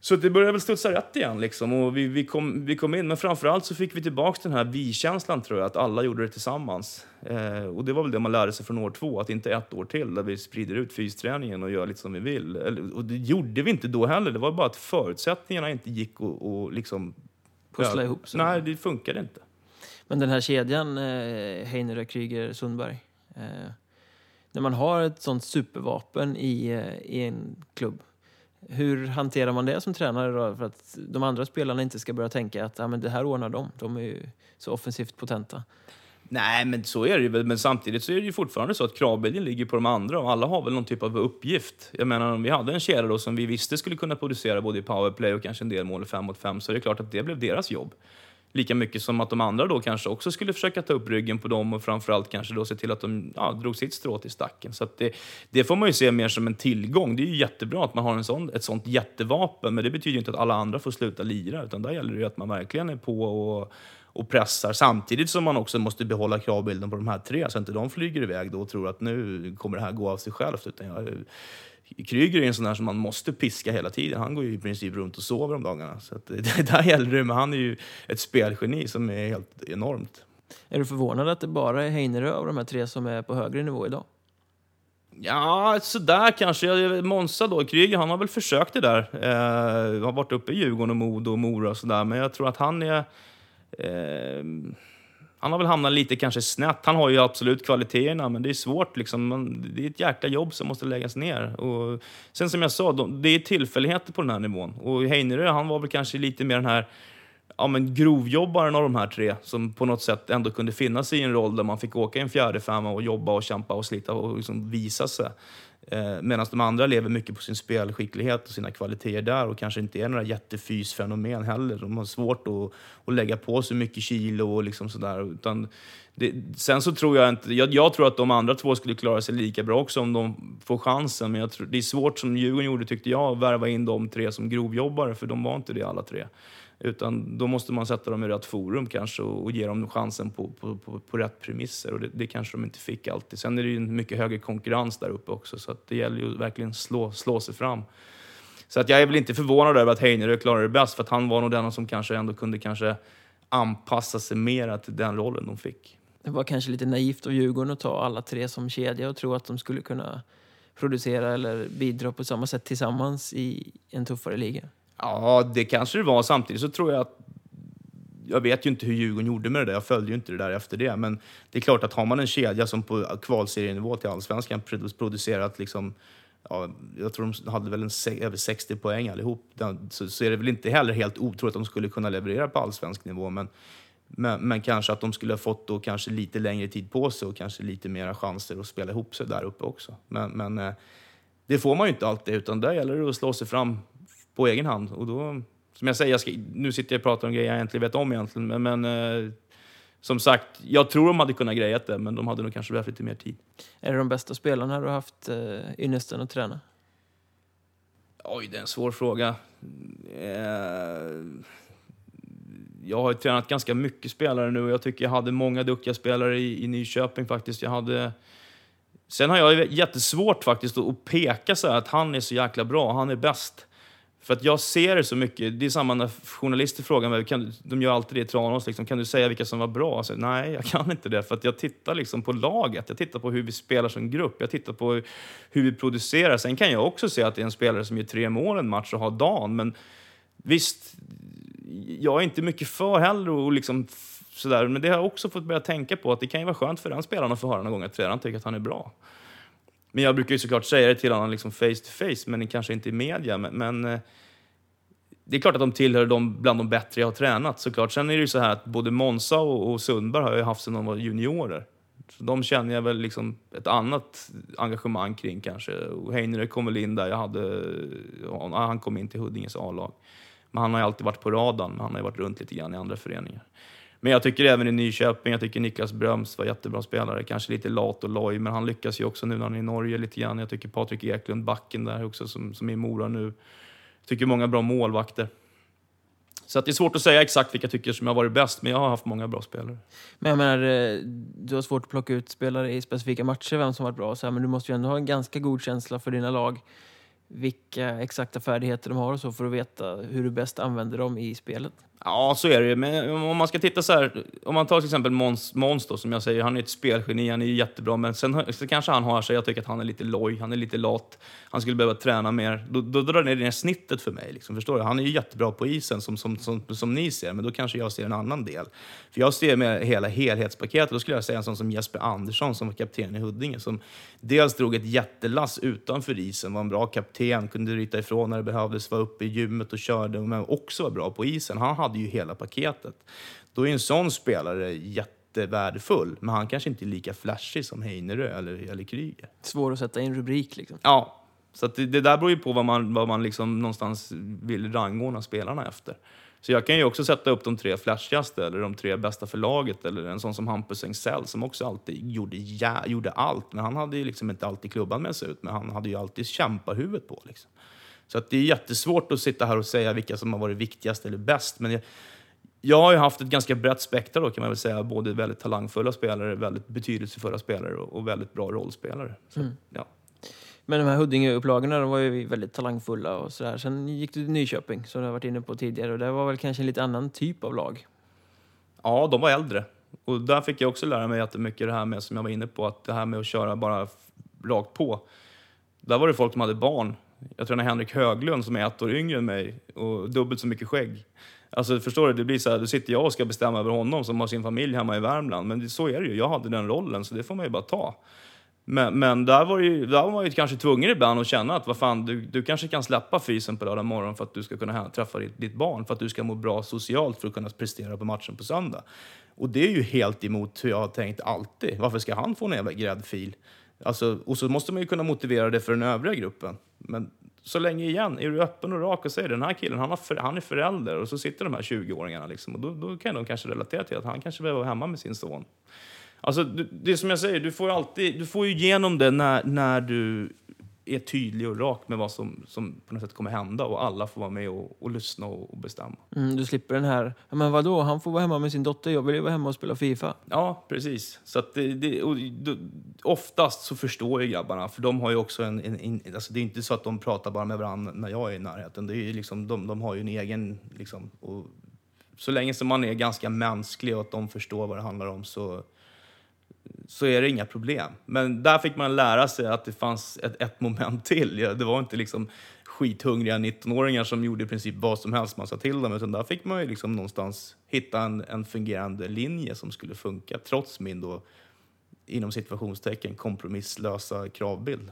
Så det började väl studsa rätt igen liksom och vi, vi, kom, vi kom in. Men framförallt så fick vi tillbaka den här vi-känslan tror jag, att alla gjorde det tillsammans. Eh, och det var väl det man lärde sig från år två, att inte ett år till där vi sprider ut fysträningen och gör lite som vi vill. Eller, och det gjorde vi inte då heller, det var bara att förutsättningarna inte gick att liksom... Pussla ja, ihop sig. Nej, det funkade inte. Men den här kedjan, eh, Heiner, Kryger, Sundberg. Eh, när man har ett sånt supervapen i, eh, i en klubb hur hanterar man det som tränare då? För att de andra spelarna inte ska börja tänka att ah, men det här ordnar de. De är ju så offensivt potenta. Nej, men så är det ju. Men samtidigt så är det ju fortfarande så att kravbilden ligger på de andra och alla har väl någon typ av uppgift. Jag menar, om vi hade en kedja då som vi visste skulle kunna producera både i powerplay och kanske en del mål i fem mot fem så är det klart att det blev deras jobb. Lika mycket som att de andra då kanske också skulle försöka ta upp ryggen på dem och framförallt kanske då se till att de ja, drog sitt strå till stacken. Så det, det, får man ju se mer som en tillgång. Det är ju jättebra att man har en sån, ett sånt jättevapen, men det betyder ju inte att alla andra får sluta lira, utan där gäller det ju att man verkligen är på och, och pressar samtidigt som man också måste behålla kravbilden på de här tre så att inte de flyger iväg då och tror att nu kommer det här gå av sig självt. Utan jag, Kryger är en sån där som man måste piska hela tiden. Han går ju i princip runt och sover om dagarna. Så att, där gäller det, men han är ju ett spelgeni som är helt enormt. Är du förvånad att det bara är Heinerö av de här tre som är på högre nivå idag? Ja, sådär kanske. Monza då, Kryger, han har väl försökt det där. Eh, har varit uppe i Djurgården och Modo och Mora och sådär, men jag tror att han är... Eh, han har väl hamnat lite kanske snett. Han har ju absolut kvaliteterna, men det är svårt. Liksom. Det är ett jäkla jobb som måste läggas ner. Och sen som jag sa, det är tillfälligheter på den här nivån. Och Heinerö, han var väl kanske lite mer den här ja, men grovjobbaren av de här tre som på något sätt ändå kunde finnas i en roll där man fick åka i en fjärde femma och jobba och kämpa och slita och liksom visa sig. Eh, Medan de andra lever mycket på sin spelskicklighet och sina kvaliteter där och kanske inte är några jättefysfenomen heller. De har svårt att, att lägga på sig mycket kilo och liksom sådär. Utan det, sen så tror jag inte... Jag, jag, tror att de andra två skulle klara sig lika bra också om de får chansen. Men jag tror, det är svårt, som Djurgården gjorde tyckte jag, att värva in de tre som grovjobbare, för de var inte det alla tre. Utan då måste man sätta dem i rätt forum kanske och, och ge dem chansen på, på, på, på rätt premisser. Och det, det, kanske de inte fick alltid. Sen är det ju en mycket högre konkurrens där uppe också, så det gäller ju verkligen slå, slå sig fram. Så att jag är väl inte förvånad över att Heinerö klarade det bäst, för att han var nog den som kanske ändå kunde kanske anpassa sig mer till den rollen de fick. Det var kanske lite naivt av Djurgården att ta alla tre som kedja och tro att de skulle kunna producera eller bidra på samma sätt tillsammans i en tuffare liga. Ja, det kanske det var. Samtidigt så tror jag att jag vet ju inte hur Djurgården gjorde med det där. Jag följde ju inte det där efter det. Men det är klart att har man en kedja som på kvalserienivå till allsvenskan producerat liksom, ja, jag tror de hade väl en, över 60 poäng allihop, så, så är det väl inte heller helt otroligt att de skulle kunna leverera på allsvensk nivå. Men, men, men, kanske att de skulle ha fått då kanske lite längre tid på sig och kanske lite mera chanser att spela ihop sig där uppe också. Men, men eh, det får man ju inte alltid, utan där gäller det att slå sig fram på egen hand. Och då, som jag säger, jag ska, nu sitter jag och pratar om grejer jag egentligen vet om egentligen, men, men eh, som sagt, jag tror de hade kunnat greja det, men de hade nog kanske behövt lite mer tid. Är det de bästa spelarna du har haft eh, ynnesten att träna? Oj, det är en svår fråga. Eh, jag har tränat ganska mycket spelare nu och jag tycker jag hade många duktiga spelare i, i Nyköping faktiskt. Jag hade... Sen har jag jättesvårt faktiskt att peka så att han är så jäkla bra, han är bäst. För att jag ser det så mycket. Det är samma när journalister frågar mig, kan, de gör alltid det i Tranås, liksom, kan du säga vilka som var bra? Alltså, nej, jag kan inte det. För att jag tittar liksom på laget, jag tittar på hur vi spelar som grupp, jag tittar på hur vi producerar. Sen kan jag också se att det är en spelare som gör tre mål en match och har dagen, men visst, jag är inte mycket för heller och liksom sådär. Men det har jag också fått börja tänka på att det kan ju vara skönt för den spelaren att få höra någon gång att tränaren tycker att han är bra. Men jag brukar ju såklart säga det till honom liksom face to face, men kanske inte i media. Men, men eh, det är klart att de tillhör de, bland de bättre jag har tränat såklart. Sen är det ju så här att både Monsa och, och Sundberg har jag haft sedan de var juniorer. Så de känner jag väl liksom ett annat engagemang kring kanske. Och Heinerer kom väl in där jag hade, han kom in till Huddinges A-lag. Men han har ju alltid varit på radarn, han har ju varit runt lite grann i andra föreningar. Men jag tycker även i Nyköping, jag tycker Niklas Bröms var jättebra spelare. Kanske lite lat och loj, men han lyckas ju också nu när han är i Norge lite grann. Jag tycker Patrik Eklund, backen där också, som, som är i Mora nu. Jag tycker många bra målvakter. Så att det är svårt att säga exakt vilka jag tycker som har varit bäst, men jag har haft många bra spelare. Men jag menar, eh, du har svårt att plocka ut spelare i specifika matcher, vem som varit bra, så här, men du måste ju ändå ha en ganska god känsla för dina lag vilka exakta färdigheter de har och så för att veta hur du bäst använder dem i spelet. Ja, så är det Men om man ska titta så här, om man tar till exempel Måns, Måns då, som jag säger, han är ett spelgeni, han är jättebra, men sen så kanske han har sig, jag tycker att han är lite loj, han är lite lat, han skulle behöva träna mer. Då, då drar det ner snittet för mig, liksom, förstår du? Han är ju jättebra på isen som, som, som, som ni ser, men då kanske jag ser en annan del. För jag ser med hela helhetspaketet, då skulle jag säga en sån som Jesper Andersson som var kapten i Huddinge, som dels drog ett jättelass utanför isen, var en bra kapten, kunde ryta ifrån när det behövdes, var uppe i gymmet och körde, men också var bra på isen. Han hade ju hela paketet. Då är en sån spelare jättevärdefull, men han kanske inte är lika flashig som Heinerö eller, eller Kryger. Svår att sätta i en rubrik liksom. Ja, så det, det, där beror ju på vad man, vad man liksom någonstans vill rangordna spelarna efter. Så jag kan ju också sätta upp de tre flashigaste eller de tre bästa för laget eller en sån som Hampus Engsell som också alltid gjorde, ja, gjorde allt. Men han hade ju liksom inte alltid klubban med sig ut, men han hade ju alltid kämpahuvudet på. Liksom. Så att det är jättesvårt att sitta här och säga vilka som har varit viktigast eller bäst. Men jag, jag har ju haft ett ganska brett spektra då kan man väl säga. Både väldigt talangfulla spelare, väldigt betydelsefulla spelare och, väldigt bra rollspelare. Så, mm. ja. Men de här Huddinge-upplagorna var ju väldigt talangfulla och sådär. Sen gick du till Nyköping som du har varit inne på tidigare och det var väl kanske en lite annan typ av lag? Ja, de var äldre. Och där fick jag också lära mig jättemycket det här med som jag var inne på, att det här med att köra bara rakt på. Där var det folk som hade barn jag tränar Henrik Höglund som är ett år yngre än mig och dubbelt så mycket skägg. Alltså förstår du, det blir så här, då sitter jag och ska bestämma över honom som har sin familj hemma i Värmland. Men det, så är det ju, jag hade den rollen så det får man ju bara ta. Men, men där, var ju, där var man ju kanske tvungen ibland att känna att vad fan, du, du kanske kan släppa fysen på lördag morgon för att du ska kunna träffa ditt, ditt, barn, för att du ska må bra socialt för att kunna prestera på matchen på söndag. Och det är ju helt emot hur jag har tänkt alltid. Varför ska han få en jävla gräddfil? Alltså, och så måste man ju kunna motivera det för den övriga gruppen. Men så länge igen, är du öppen och rak och säger den här killen, han, har han är förälder och så sitter de här 20-åringarna liksom, och då, då kan de kanske relatera till att han kanske behöver vara hemma med sin son. Alltså, det är som jag säger, du får ju alltid, du får ju igenom det när, när du är tydlig och rak med vad som, som på något sätt kommer hända och alla får vara med och, och lyssna och, och bestämma. Mm, du slipper den här, men vadå, han får vara hemma med sin dotter, jag vill ju vara hemma och spela Fifa. Ja, precis. Så det, det, och, oftast så förstår ju grabbarna, för de har ju också en, en, en, alltså det är inte så att de pratar bara med varandra när jag är i närheten. Det är liksom, de, de har ju en egen, liksom, och så länge som man är ganska mänsklig och att de förstår vad det handlar om så så är det inga problem. Men där fick man lära sig att det fanns ett, ett moment till. Det var inte liksom skithungriga 19-åringar som gjorde i princip vad som helst man sa till dem, utan där fick man ju liksom någonstans hitta en, en fungerande linje som skulle funka, trots min då, inom situationstecken, kompromisslösa kravbild.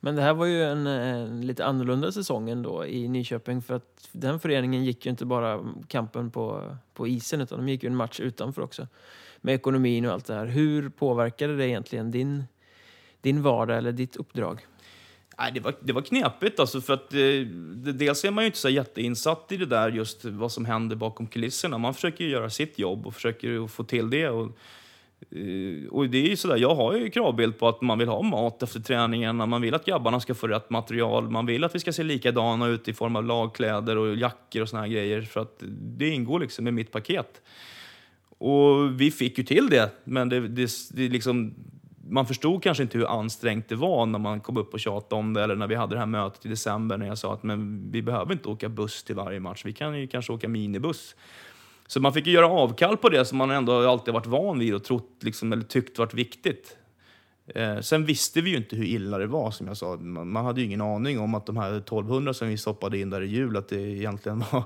Men det här var ju en, en, lite annorlunda säsong ändå i Nyköping för att den föreningen gick ju inte bara kampen på, på isen utan de gick ju en match utanför också med ekonomin och allt det här. Hur påverkade det egentligen din, din vardag eller ditt uppdrag? Nej, det, var, det var knepigt, alltså, för att eh, dels är man ju inte så jätteinsatt i det där, just vad som händer bakom kulisserna. Man försöker göra sitt jobb och försöker få till det. Och Eh, och det är ju sådär, jag har ju kravbild på att man vill ha mat efter träningarna, man vill att grabbarna ska få rätt material, man vill att vi ska se likadana ut i form av lagkläder och jackor och såna här grejer, för att det ingår liksom i mitt paket. Och vi fick ju till det, men det, det, det liksom, man förstod kanske inte hur ansträngt det var när man kom upp och tjatade om det, eller när vi hade det här mötet i december när jag sa att men vi behöver inte åka buss till varje match, vi kan ju kanske åka minibuss. Så man fick ju göra avkall på det som man ändå alltid varit van vid och trott, liksom, eller tyckt varit viktigt. Eh, sen visste vi ju inte hur illa det var, som jag sa. Man, man hade ju ingen aning om att de här 1200 som vi stoppade in där i jul, att det egentligen var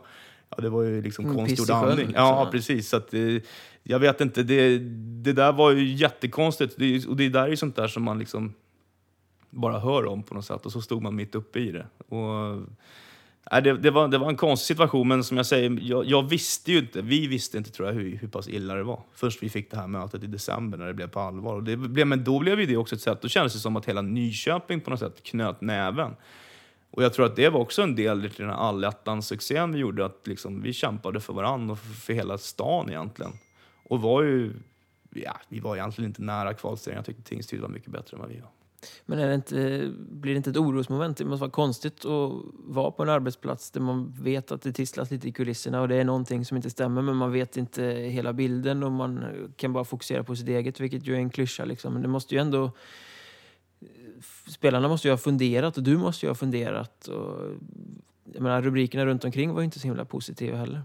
Ja, det var ju liksom mm, konstgjord andning. Liksom. Ja, precis. Så att, eh, jag vet inte, det, det där var ju jättekonstigt. Det, och det där är ju sånt där som man liksom bara hör om på något sätt. Och så stod man mitt uppe i det. Och, Nej, det, det, var, det var en konstig situation, men som jag säger, jag, jag, visste ju inte, vi visste inte tror jag hur, hur pass illa det var. Först vi fick det här mötet i december när det blev på allvar. Och det blev, men då blev det också ett sätt, då kändes det som att hela Nyköping på något sätt knöt näven. Och jag tror att det var också en del i den här allettan-succén vi gjorde, att liksom, vi kämpade för varandra och för, för hela stan egentligen. Och var ju, ja, vi var egentligen inte nära kvalserien. Jag tyckte Tingsryd var mycket bättre än vad vi var. Men är det inte, blir det inte ett orosmoment? Det måste vara konstigt att vara på en arbetsplats där man vet att det tisslas lite i kulisserna och det är någonting som inte stämmer men man vet inte hela bilden och man kan bara fokusera på sitt eget, vilket ju är en klyscha. Liksom. Men det måste ju ändå... Spelarna måste ju ha funderat och du måste ju ha funderat. Och, jag menar, rubrikerna runt omkring var ju inte så himla positiva heller.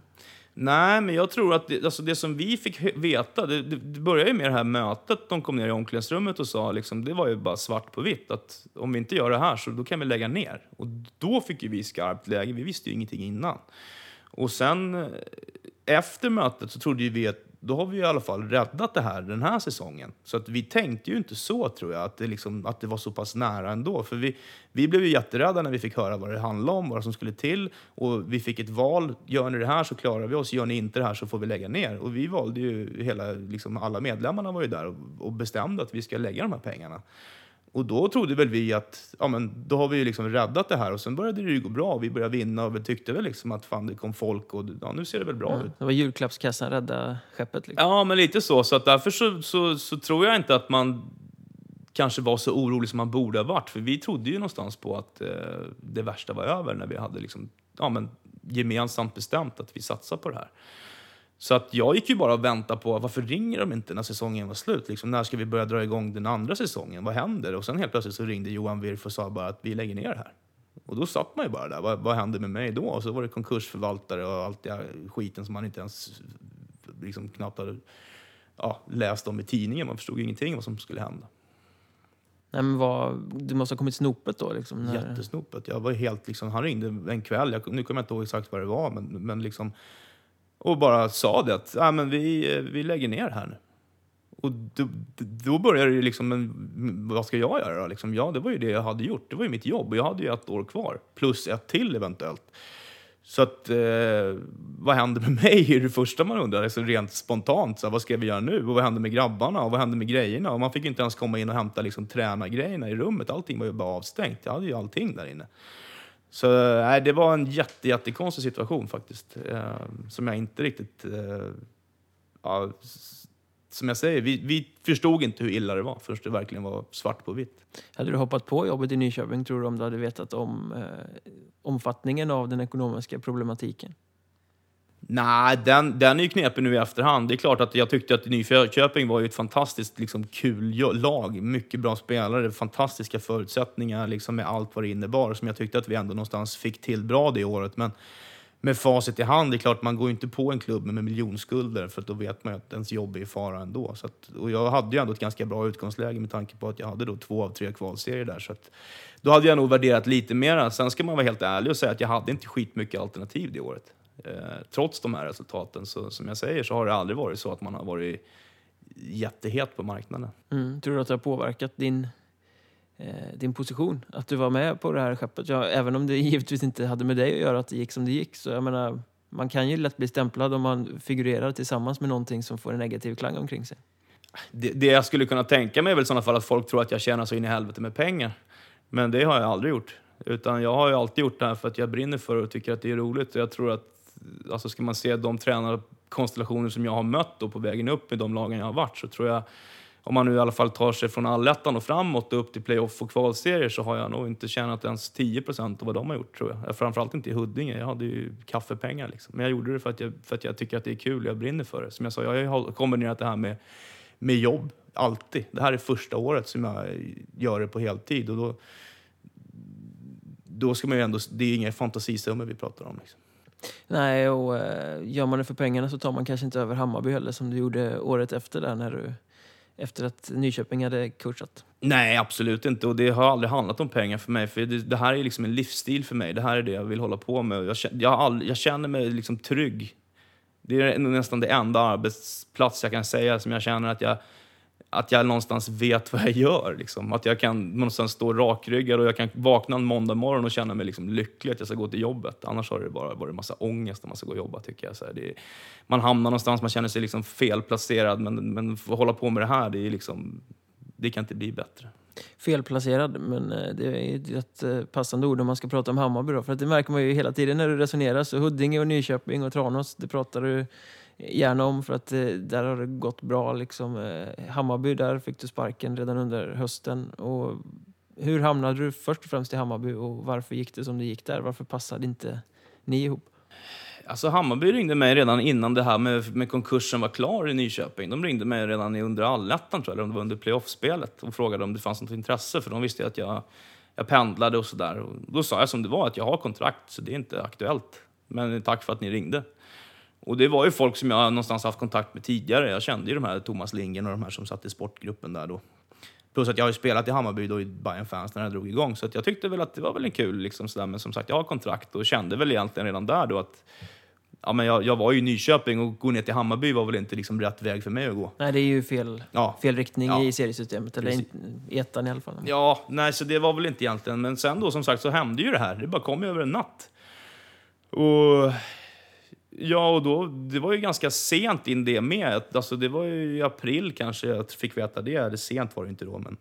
Nej, men jag tror att det, alltså det som vi fick veta, det, det, det började ju med det här mötet. De kom ner i omklädningsrummet och sa, liksom, det var ju bara svart på vitt, att om vi inte gör det här så då kan vi lägga ner. Och då fick ju vi skarpt läge, vi visste ju ingenting innan. Och sen eh, efter mötet så trodde ju vi att då har vi i alla fall räddat det här den här säsongen. Så att vi tänkte ju inte så, tror jag, att det, liksom, att det var så pass nära ändå. För vi, vi blev ju jätterädda när vi fick höra vad det handlade om, vad som skulle till. Och vi fick ett val. Gör ni det här så klarar vi oss. Gör ni inte det här så får vi lägga ner. Och vi valde ju, hela, liksom, alla medlemmarna var ju där och, och bestämde att vi ska lägga de här pengarna. Och då trodde väl vi att ja, men då har vi liksom räddat det här och sen började det ju gå bra. Vi började vinna och vi tyckte väl liksom att fan det kom folk och ja, nu ser det väl bra mm. ut. Det var julklappskassan rädda skeppet? Liksom. Ja, men lite så. Så att därför så, så, så, tror jag inte att man kanske var så orolig som man borde ha varit. För vi trodde ju någonstans på att eh, det värsta var över när vi hade liksom, ja, men gemensamt bestämt att vi satsar på det här. Så att jag gick ju bara och väntade på varför ringer de inte när säsongen var slut? Liksom, när ska vi börja dra igång den andra säsongen? Vad händer? Och sen helt plötsligt så ringde Johan Wirf och sa bara att vi lägger ner det här. Och då satt man ju bara där. Vad, vad hände med mig då? Och så var det konkursförvaltare och allt det skiten som man inte ens liksom knappt hade ja, läst om i tidningen. Man förstod ingenting vad som skulle hända. Nej, men vad, det måste ha kommit snopet då? Liksom, när... Jättesnopet. Jag var helt, liksom, han ringde en kväll, jag, nu kommer jag inte ihåg exakt vad det var, men, men liksom, och bara sa det att ah, men vi, vi lägger ner här nu. Och då, då började det liksom, men vad ska jag göra då? Liksom, ja, det var ju det jag hade gjort. Det var ju mitt jobb och jag hade ju ett år kvar. Plus ett till eventuellt. Så att, eh, vad händer med mig är det första man undrar, Alltså rent spontant. Så här, vad ska vi göra nu? Och vad händer med grabbarna? Och vad händer med grejerna? Och man fick inte ens komma in och hämta liksom, tränargrejerna i rummet. Allting var ju bara avstängt. Jag hade ju allting där inne. Så nej, det var en jätte, jättekonstig situation faktiskt. Eh, som jag inte riktigt... Eh, ja, som jag säger, vi, vi förstod inte hur illa det var förrän det verkligen var svart på vitt. Hade du hoppat på jobbet i Nyköping tror du om du hade vetat om eh, omfattningen av den ekonomiska problematiken? Nej, den, den är ju knepig nu i efterhand. Det är klart att jag tyckte att Nyköping var ju ett fantastiskt liksom, kul lag. Mycket bra spelare, fantastiska förutsättningar liksom, med allt vad det innebar. Som jag tyckte att vi ändå någonstans fick till bra det året. Men med facit i hand, det är klart man går ju inte på en klubb med miljonskulder för då vet man ju att ens jobb är i fara ändå. Så att, och jag hade ju ändå ett ganska bra utgångsläge med tanke på att jag hade då två av tre kvalserier där. Så att, då hade jag nog värderat lite mer. Sen ska man vara helt ärlig och säga att jag hade inte skitmycket alternativ det året. Eh, trots de här resultaten, så som jag säger, så har det aldrig varit så att man har varit jättehet på marknaden. Mm. Tror du att det har påverkat din, eh, din position? Att du var med på det här skeppet? Ja, även om det givetvis inte hade med dig att göra att det gick som det gick. Så jag menar, man kan ju lätt bli stämplad om man figurerar tillsammans med någonting som får en negativ klang omkring sig. Det, det jag skulle kunna tänka mig är väl i sådana fall att folk tror att jag tjänar så in i helvete med pengar. Men det har jag aldrig gjort. Utan jag har ju alltid gjort det här för att jag brinner för det och tycker att det är roligt. Och jag tror att alltså ska man se de tränarkonstellationer som jag har mött då på vägen upp i de lagen jag har varit så tror jag om man nu i alla fall tar sig från allettan och framåt och upp till playoff och kvalserier så har jag nog inte tjänat ens 10% av vad de har gjort tror jag. Framförallt inte i Huddinge, jag hade ju kaffepengar liksom. Men jag gjorde det för att jag, för att jag tycker att det är kul, jag brinner för det. Som jag sa, jag har kombinerat det här med, med jobb, alltid. Det här är första året som jag gör det på heltid och då, då ska man ju ändå, det är inga fantasisummor vi pratar om liksom. Nej, och eh, gör man det för pengarna så tar man kanske inte över Hammarby heller som du gjorde året efter där när du efter att Nyköping hade coachat? Nej, absolut inte. Och det har aldrig handlat om pengar för mig. För det, det här är liksom en livsstil för mig. Det här är det jag vill hålla på med. Jag, jag, all, jag känner mig liksom trygg. Det är nästan det enda arbetsplats jag kan säga som jag känner att jag att jag någonstans vet vad jag gör. Liksom. Att jag kan någonstans stå rakryggad och jag kan vakna en måndag morgon och känna mig liksom lycklig att jag ska gå till jobbet. Annars har det bara varit massa ångest när man ska gå och jobba. Tycker jag. Så är, man hamnar någonstans, man känner sig liksom felplacerad. Men, men att hålla på med det här, det, är liksom, det kan inte bli bättre. Felplacerad, men eh, det är ett eh, passande ord om man ska prata om Hammarby. Då, för att det märker man ju hela tiden när du resonerar. Så Huddinge och Nyköping och Tranås, det pratar du gärna om för att eh, där har det gått bra. Liksom. Eh, Hammarby, där fick du sparken redan under hösten. Och hur hamnade du först och främst i Hammarby och varför gick det som det gick där? Varför passade inte ni ihop? Alltså Hammarby ringde mig redan innan det här med, med konkursen var klar i Nyköping. De ringde mig redan under allettan, tror jag, eller om det var under playoffspelet och frågade om det fanns något intresse, för de visste att jag, jag pendlade och sådär. Då sa jag som det var, att jag har kontrakt, så det är inte aktuellt. Men tack för att ni ringde. Och det var ju folk som jag någonstans haft kontakt med tidigare. Jag kände ju de här Thomas Lindgren och de här som satt i sportgruppen där då. Plus att jag har ju spelat i Hammarby då i Bayern Fans när det drog igång. Så jag tyckte väl att det var väl en kul liksom sådär. Men som sagt, jag har kontrakt och kände väl egentligen redan där då att Ja, men jag, jag var ju i Nyköping och gå ner till Hammarby var väl inte liksom rätt väg för mig att gå. Nej, det är ju fel, ja. fel riktning ja. i seriesystemet, eller Precis. i ettan i alla fall. Ja, nej, så det var väl inte egentligen. Men sen då som sagt så hände ju det här. Det bara kom ju över en natt. Och Ja, och då, det var ju ganska sent in det med. Alltså, det var ju i april kanske jag fick veta det. Eller sent var det inte då. Men...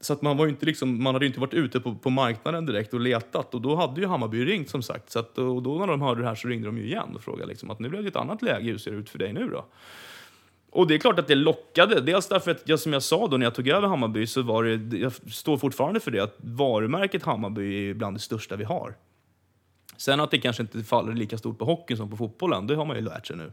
Så att man, var inte liksom, man hade ju inte varit ute på, på marknaden direkt och letat. Och då hade ju Hammarby ringt som sagt. Så att, och då när de hörde det här så ringde de ju igen och frågade liksom att nu blev det ett annat läge. Hur ser det ut för dig nu då? Och det är klart att det lockade. Dels därför att, jag, som jag sa då när jag tog över Hammarby, så var det, jag står fortfarande för det, att varumärket Hammarby är bland det största vi har. Sen att det kanske inte faller lika stort på hockeyn som på fotbollen, det har man ju lärt sig nu.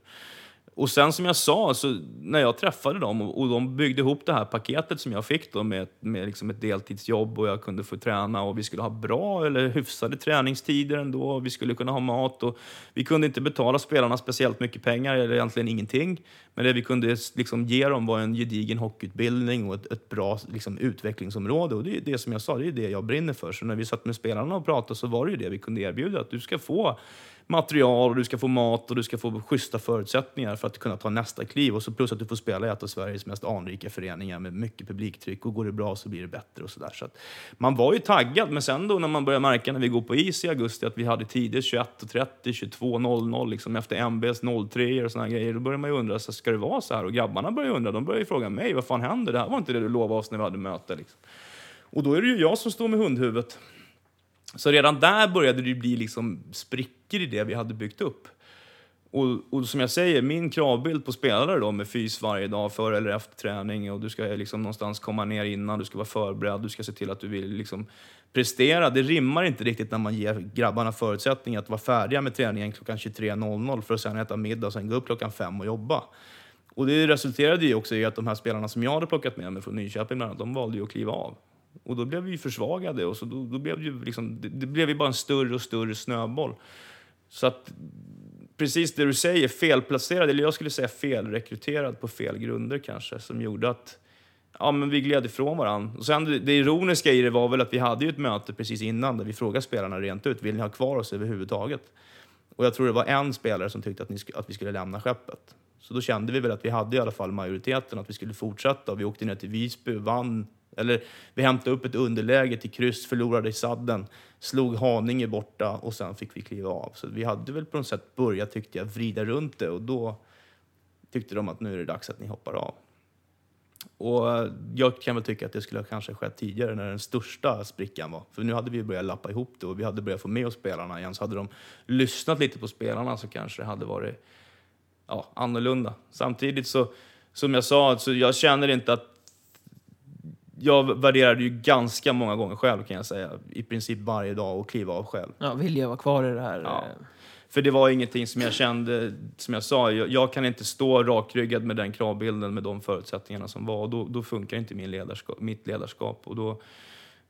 Och sen som jag sa, så när jag träffade dem och, och de byggde ihop det här paketet som jag fick då med, med liksom ett deltidsjobb och jag kunde få träna och vi skulle ha bra eller hyfsade träningstider ändå. Och vi skulle kunna ha mat och vi kunde inte betala spelarna speciellt mycket pengar eller egentligen ingenting. Men det vi kunde liksom ge dem var en gedigen hockeyutbildning och ett, ett bra liksom, utvecklingsområde. Och det är det som jag sa, det är det jag brinner för. Så när vi satt med spelarna och pratade så var det ju det vi kunde erbjuda. Att du ska få material, och du ska få mat och du ska få schyssta förutsättningar för att kunna ta nästa kliv. Och så plus att du får spela i ett av Sveriges mest anrika föreningar med mycket publiktryck. Och går det bra så blir det bättre och sådär. Så att man var ju taggad, men sen då när man börjar märka när vi går på is i augusti att vi hade tider 21.30, 22.00 liksom efter MBs 03 och såna grejer. Då börjar man ju undra, så ska det vara så här? Och grabbarna börjar undra, de börjar ju fråga mig, vad fan händer? Det här var inte det du lovade oss när vi hade möte. Liksom. Och då är det ju jag som står med hundhuvudet. Så redan där började det bli liksom sprickor i det vi hade byggt upp. Och, och, som jag säger, min kravbild på spelare då med fys varje dag före eller efter träning och du ska liksom någonstans komma ner innan, du ska vara förberedd, du ska se till att du vill liksom prestera. Det rimmar inte riktigt när man ger grabbarna förutsättningar att vara färdiga med träningen klockan 23.00 för att sen äta middag och sen gå upp klockan fem och jobba. Och det resulterade ju också i att de här spelarna som jag hade plockat med mig från Nyköping bland annat, de valde ju att kliva av. Och då blev vi försvagade och så då, då blev det, liksom, det, det, blev ju bara en större och större snöboll. Så att precis det du säger, felplacerad, eller jag skulle säga felrekryterad på fel grunder kanske, som gjorde att ja, men vi gled ifrån varandra. Och sen det, det ironiska i det var väl att vi hade ju ett möte precis innan där vi frågade spelarna rent ut, vill ni ha kvar oss överhuvudtaget? Och jag tror det var en spelare som tyckte att, ni, att vi skulle lämna skeppet. Så då kände vi väl att vi hade i alla fall majoriteten, att vi skulle fortsätta. Vi åkte ner till Visby, vann eller vi hämtade upp ett underläge till kryss, förlorade i sadden, slog Haninge borta och sen fick vi kliva av. Så vi hade väl på något sätt börjat, tyckte jag, vrida runt det och då tyckte de att nu är det dags att ni hoppar av. Och eh, jag kan väl tycka att det skulle ha kanske skett tidigare när den största sprickan var. För nu hade vi börjat lappa ihop det och vi hade börjat få med oss spelarna igen. Så hade de lyssnat lite på spelarna så kanske det hade varit ja, annorlunda. Samtidigt så, som jag sa, så jag känner inte att jag värderade ju ganska många gånger själv kan jag säga. I princip varje dag och kliva av själv. Ja, vill jag vara kvar i det här? Ja. eh, För det var ingenting som jag kände, som jag sa, jag, jag kan inte stå rakryggad med den kravbilden med de förutsättningarna som var. Och då, då funkar inte min ledarskap, mitt ledarskap och då,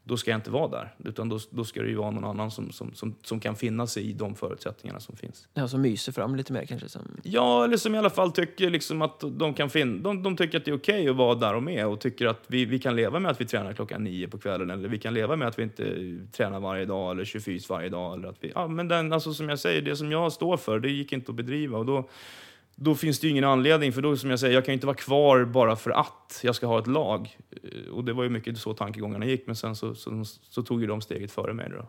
då ska jag inte vara där. Utan då, då ska det ju vara någon annan som, som, som, som kan finna sig i de förutsättningarna som finns. Ja, som myser fram lite mer kanske. Som... Ja, eller som i alla fall tycker liksom att de kan fin- de, de tycker att det är okej att vara där och med och tycker att vi, vi kan leva med att vi tränar klockan nio på kvällen eller vi kan leva med att vi inte tränar varje dag eller 24 varje dag. Eller att vi, ja, men den, alltså, som jag säger, det som jag står för, det gick inte att bedriva. Och då, då finns det ju ingen anledning, för då som jag säger, jag kan ju inte vara kvar bara för att jag ska ha ett lag. Eh, och det var ju mycket så tankegångarna gick, men sen så, så, så tog ju de steget före mig. Då.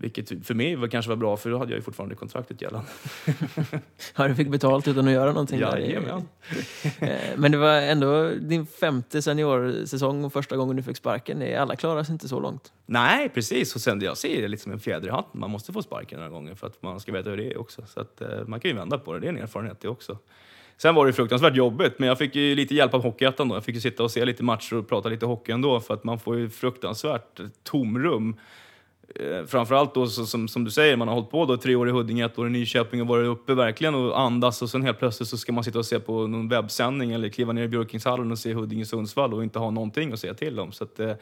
Vilket för mig var, kanske var bra, för då hade jag ju fortfarande kontraktet gällande. Ja, du fick betalt utan att göra någonting. där. Jajamän. Eh, Men det var ändå din femte seniorsäsong och första gången du fick sparken. Alla klarar sig inte så långt. Nej, precis. Och sen jag ser det lite som en fjäder i hatten. Man måste få sparken några gånger för att man ska veta hur det är också. Så att, eh, man kan ju vända på det. Det är en erfarenhet det också. Sen var det fruktansvärt jobbigt, men jag fick ju lite hjälp av Hockeyettan då. Jag fick ju sitta och se lite matcher och prata lite hockey ändå för att man får ju fruktansvärt tomrum. Eh, framförallt då så, som, som du säger, man har hållit på då tre år i Huddinge, ett år i Nyköping och varit uppe verkligen och andas och sen helt plötsligt så ska man sitta och se på någon webbsändning eller kliva ner i Björkingshallen och se Huddinge-Sundsvall och inte ha någonting att säga till om. Så att, eh,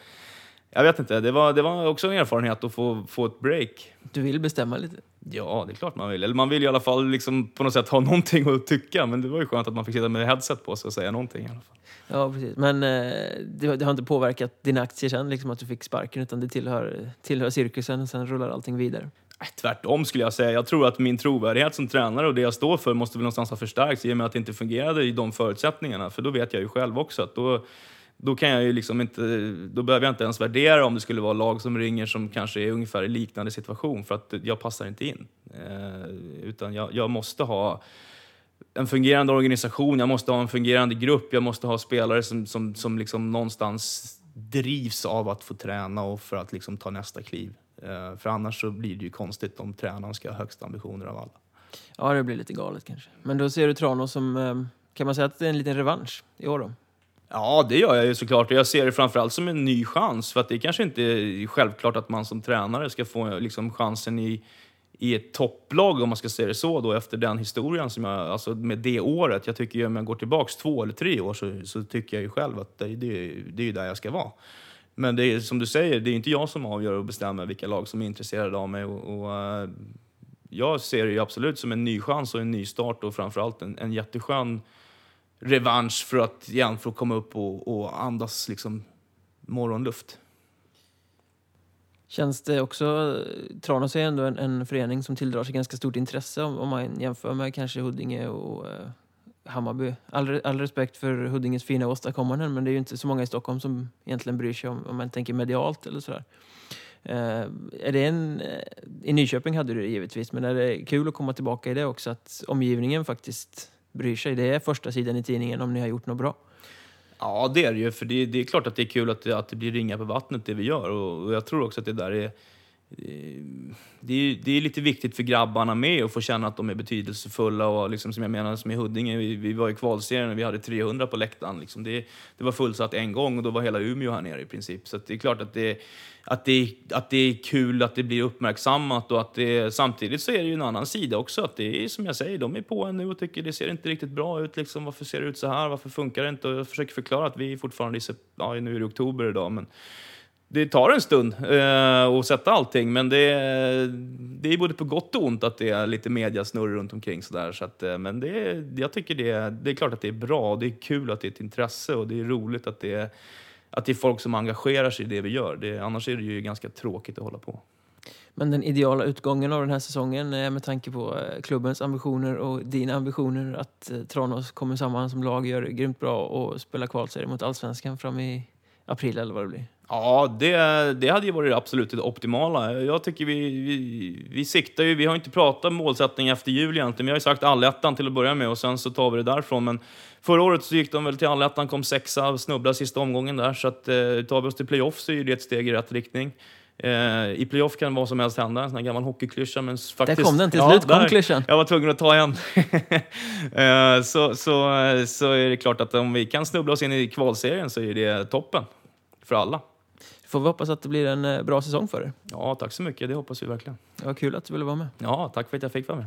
jag vet inte, det var, det var också en erfarenhet att få, få ett break. Du vill bestämma lite. Ja, det är klart man vill. Eller man vill i alla fall liksom på något sätt ha någonting att tycka. Men det var ju skönt att man fick sitta med headset på sig och säga någonting i alla fall. Ja, precis. Men eh, det, det har inte påverkat dina aktier sen, liksom att du fick sparken, utan det tillhör, tillhör cirkusen och sen rullar allting vidare. Nej, Tvärtom skulle jag säga. Jag tror att min trovärdighet som tränare och det jag står för måste väl någonstans ha förstärkts i och med att det inte fungerade i de förutsättningarna. För då vet jag ju själv också att då, då kan jag ju liksom inte, då behöver jag inte ens värdera om det skulle vara lag som ringer som kanske är ungefär i liknande situation för att jag passar inte in. Eh, utan jag, jag måste ha en fungerande organisation, jag måste ha en fungerande grupp, jag måste ha spelare som, som, som liksom någonstans drivs av att få träna och för att liksom ta nästa kliv. Eh, för annars så blir det ju konstigt om tränaren ska ha högsta ambitioner av alla. Ja, det blir lite galet kanske. Men då ser du Tranås som, eh, kan man säga att det är en liten revansch i år då? Ja, det gör jag ju såklart. Jag ser det framförallt som en ny chans. För att det kanske inte är självklart att man som tränare ska få liksom, chansen i, i ett topplag, om man ska säga det så, då, efter den historien som jag, alltså med det året. Jag tycker ju om jag går tillbaks två eller tre år så, så tycker jag ju själv att det, det, det är ju där jag ska vara. Men det är som du säger, det är inte jag som avgör och bestämmer vilka lag som är intresserade av mig. Och, och, eh, jag ser det ju absolut som en ny chans och en ny start och framförallt en, en jätteskön revansch för att igen för att komma upp och, och andas liksom morgonluft. Känns det också, Tranås är ändå en, en förening som tilldrar sig ganska stort intresse om, om man jämför med kanske Huddinge och eh, Hammarby. All, all respekt för Huddinges fina åstadkommanden men det är ju inte så många i Stockholm som egentligen bryr sig om, om man tänker medialt eller sådär. Eh, är det en, eh, I Nyköping hade du det givetvis, men är det kul att komma tillbaka i det också? Att omgivningen faktiskt bryr sig. Det är första sidan i tidningen om ni har gjort något bra. Ja, det är det ju. För det, det är klart att det är kul att det, att det blir ringar på vattnet, det vi gör. Och, och jag tror också att det där är... Eh, det är, det är lite viktigt för grabbarna med att få känna att de är betydelsefulla. Och liksom, som jag menar, som i Huddinge, vi, vi var i kvalserien och vi hade 300 på läktaren. Liksom. Det, det var fullsatt en gång och då var hela Umeå här nere i princip. Så att det är klart att det, att, det, att det är kul att det blir uppmärksammat. Och att det, samtidigt så är det ju en annan sida också. Att det är som jag säger, de är på en nu och tycker det ser inte riktigt bra ut. Liksom. Varför ser det ut så här? Varför funkar det inte? Och jag försöker förklara att vi fortfarande ja, nu är det oktober idag, men det tar en stund eh, att sätta allting, men det är, det är både på gott och ont att det är lite mediasnurr runt omkring. Sådär, så att, eh, men det är, jag tycker det det är klart att det är bra, och det är kul att det är ett intresse och det är roligt att det är, att det är folk som engagerar sig i det vi gör. Det, annars är det ju ganska tråkigt att hålla på. Men den ideala utgången av den här säsongen eh, med tanke på eh, klubbens ambitioner och dina ambitioner att Tranås kommer samman som lag, gör det grymt bra och spelar kvalserie mot Allsvenskan fram i april eller vad det blir. Ja, det, det hade ju varit det absolut det optimala. Jag tycker vi, vi, vi siktar ju, vi har inte pratat målsättning efter jul egentligen. Vi har ju sagt allettan till att börja med och sen så tar vi det därifrån. Men förra året så gick de väl till allettan, kom sexa, snubblade sista omgången där. Så att eh, tar vi oss till playoff så är ju det ett steg i rätt riktning. Eh, I playoff kan vad som helst hända, en sån här gammal hockeyklyscha. Men faktiskt, Där kom den, till Ja, slut kom där. klyschan. Jag var tvungen att ta en. eh, så, så, så är det klart att om vi kan snubbla oss in i kvalserien så är det toppen. För alla. Får vi hoppas att det blir en eh, bra säsong för er. Ja, tack så mycket. Det hoppas vi verkligen. Det var kul att du ville vara med. Ja, tack för att jag fick vara med.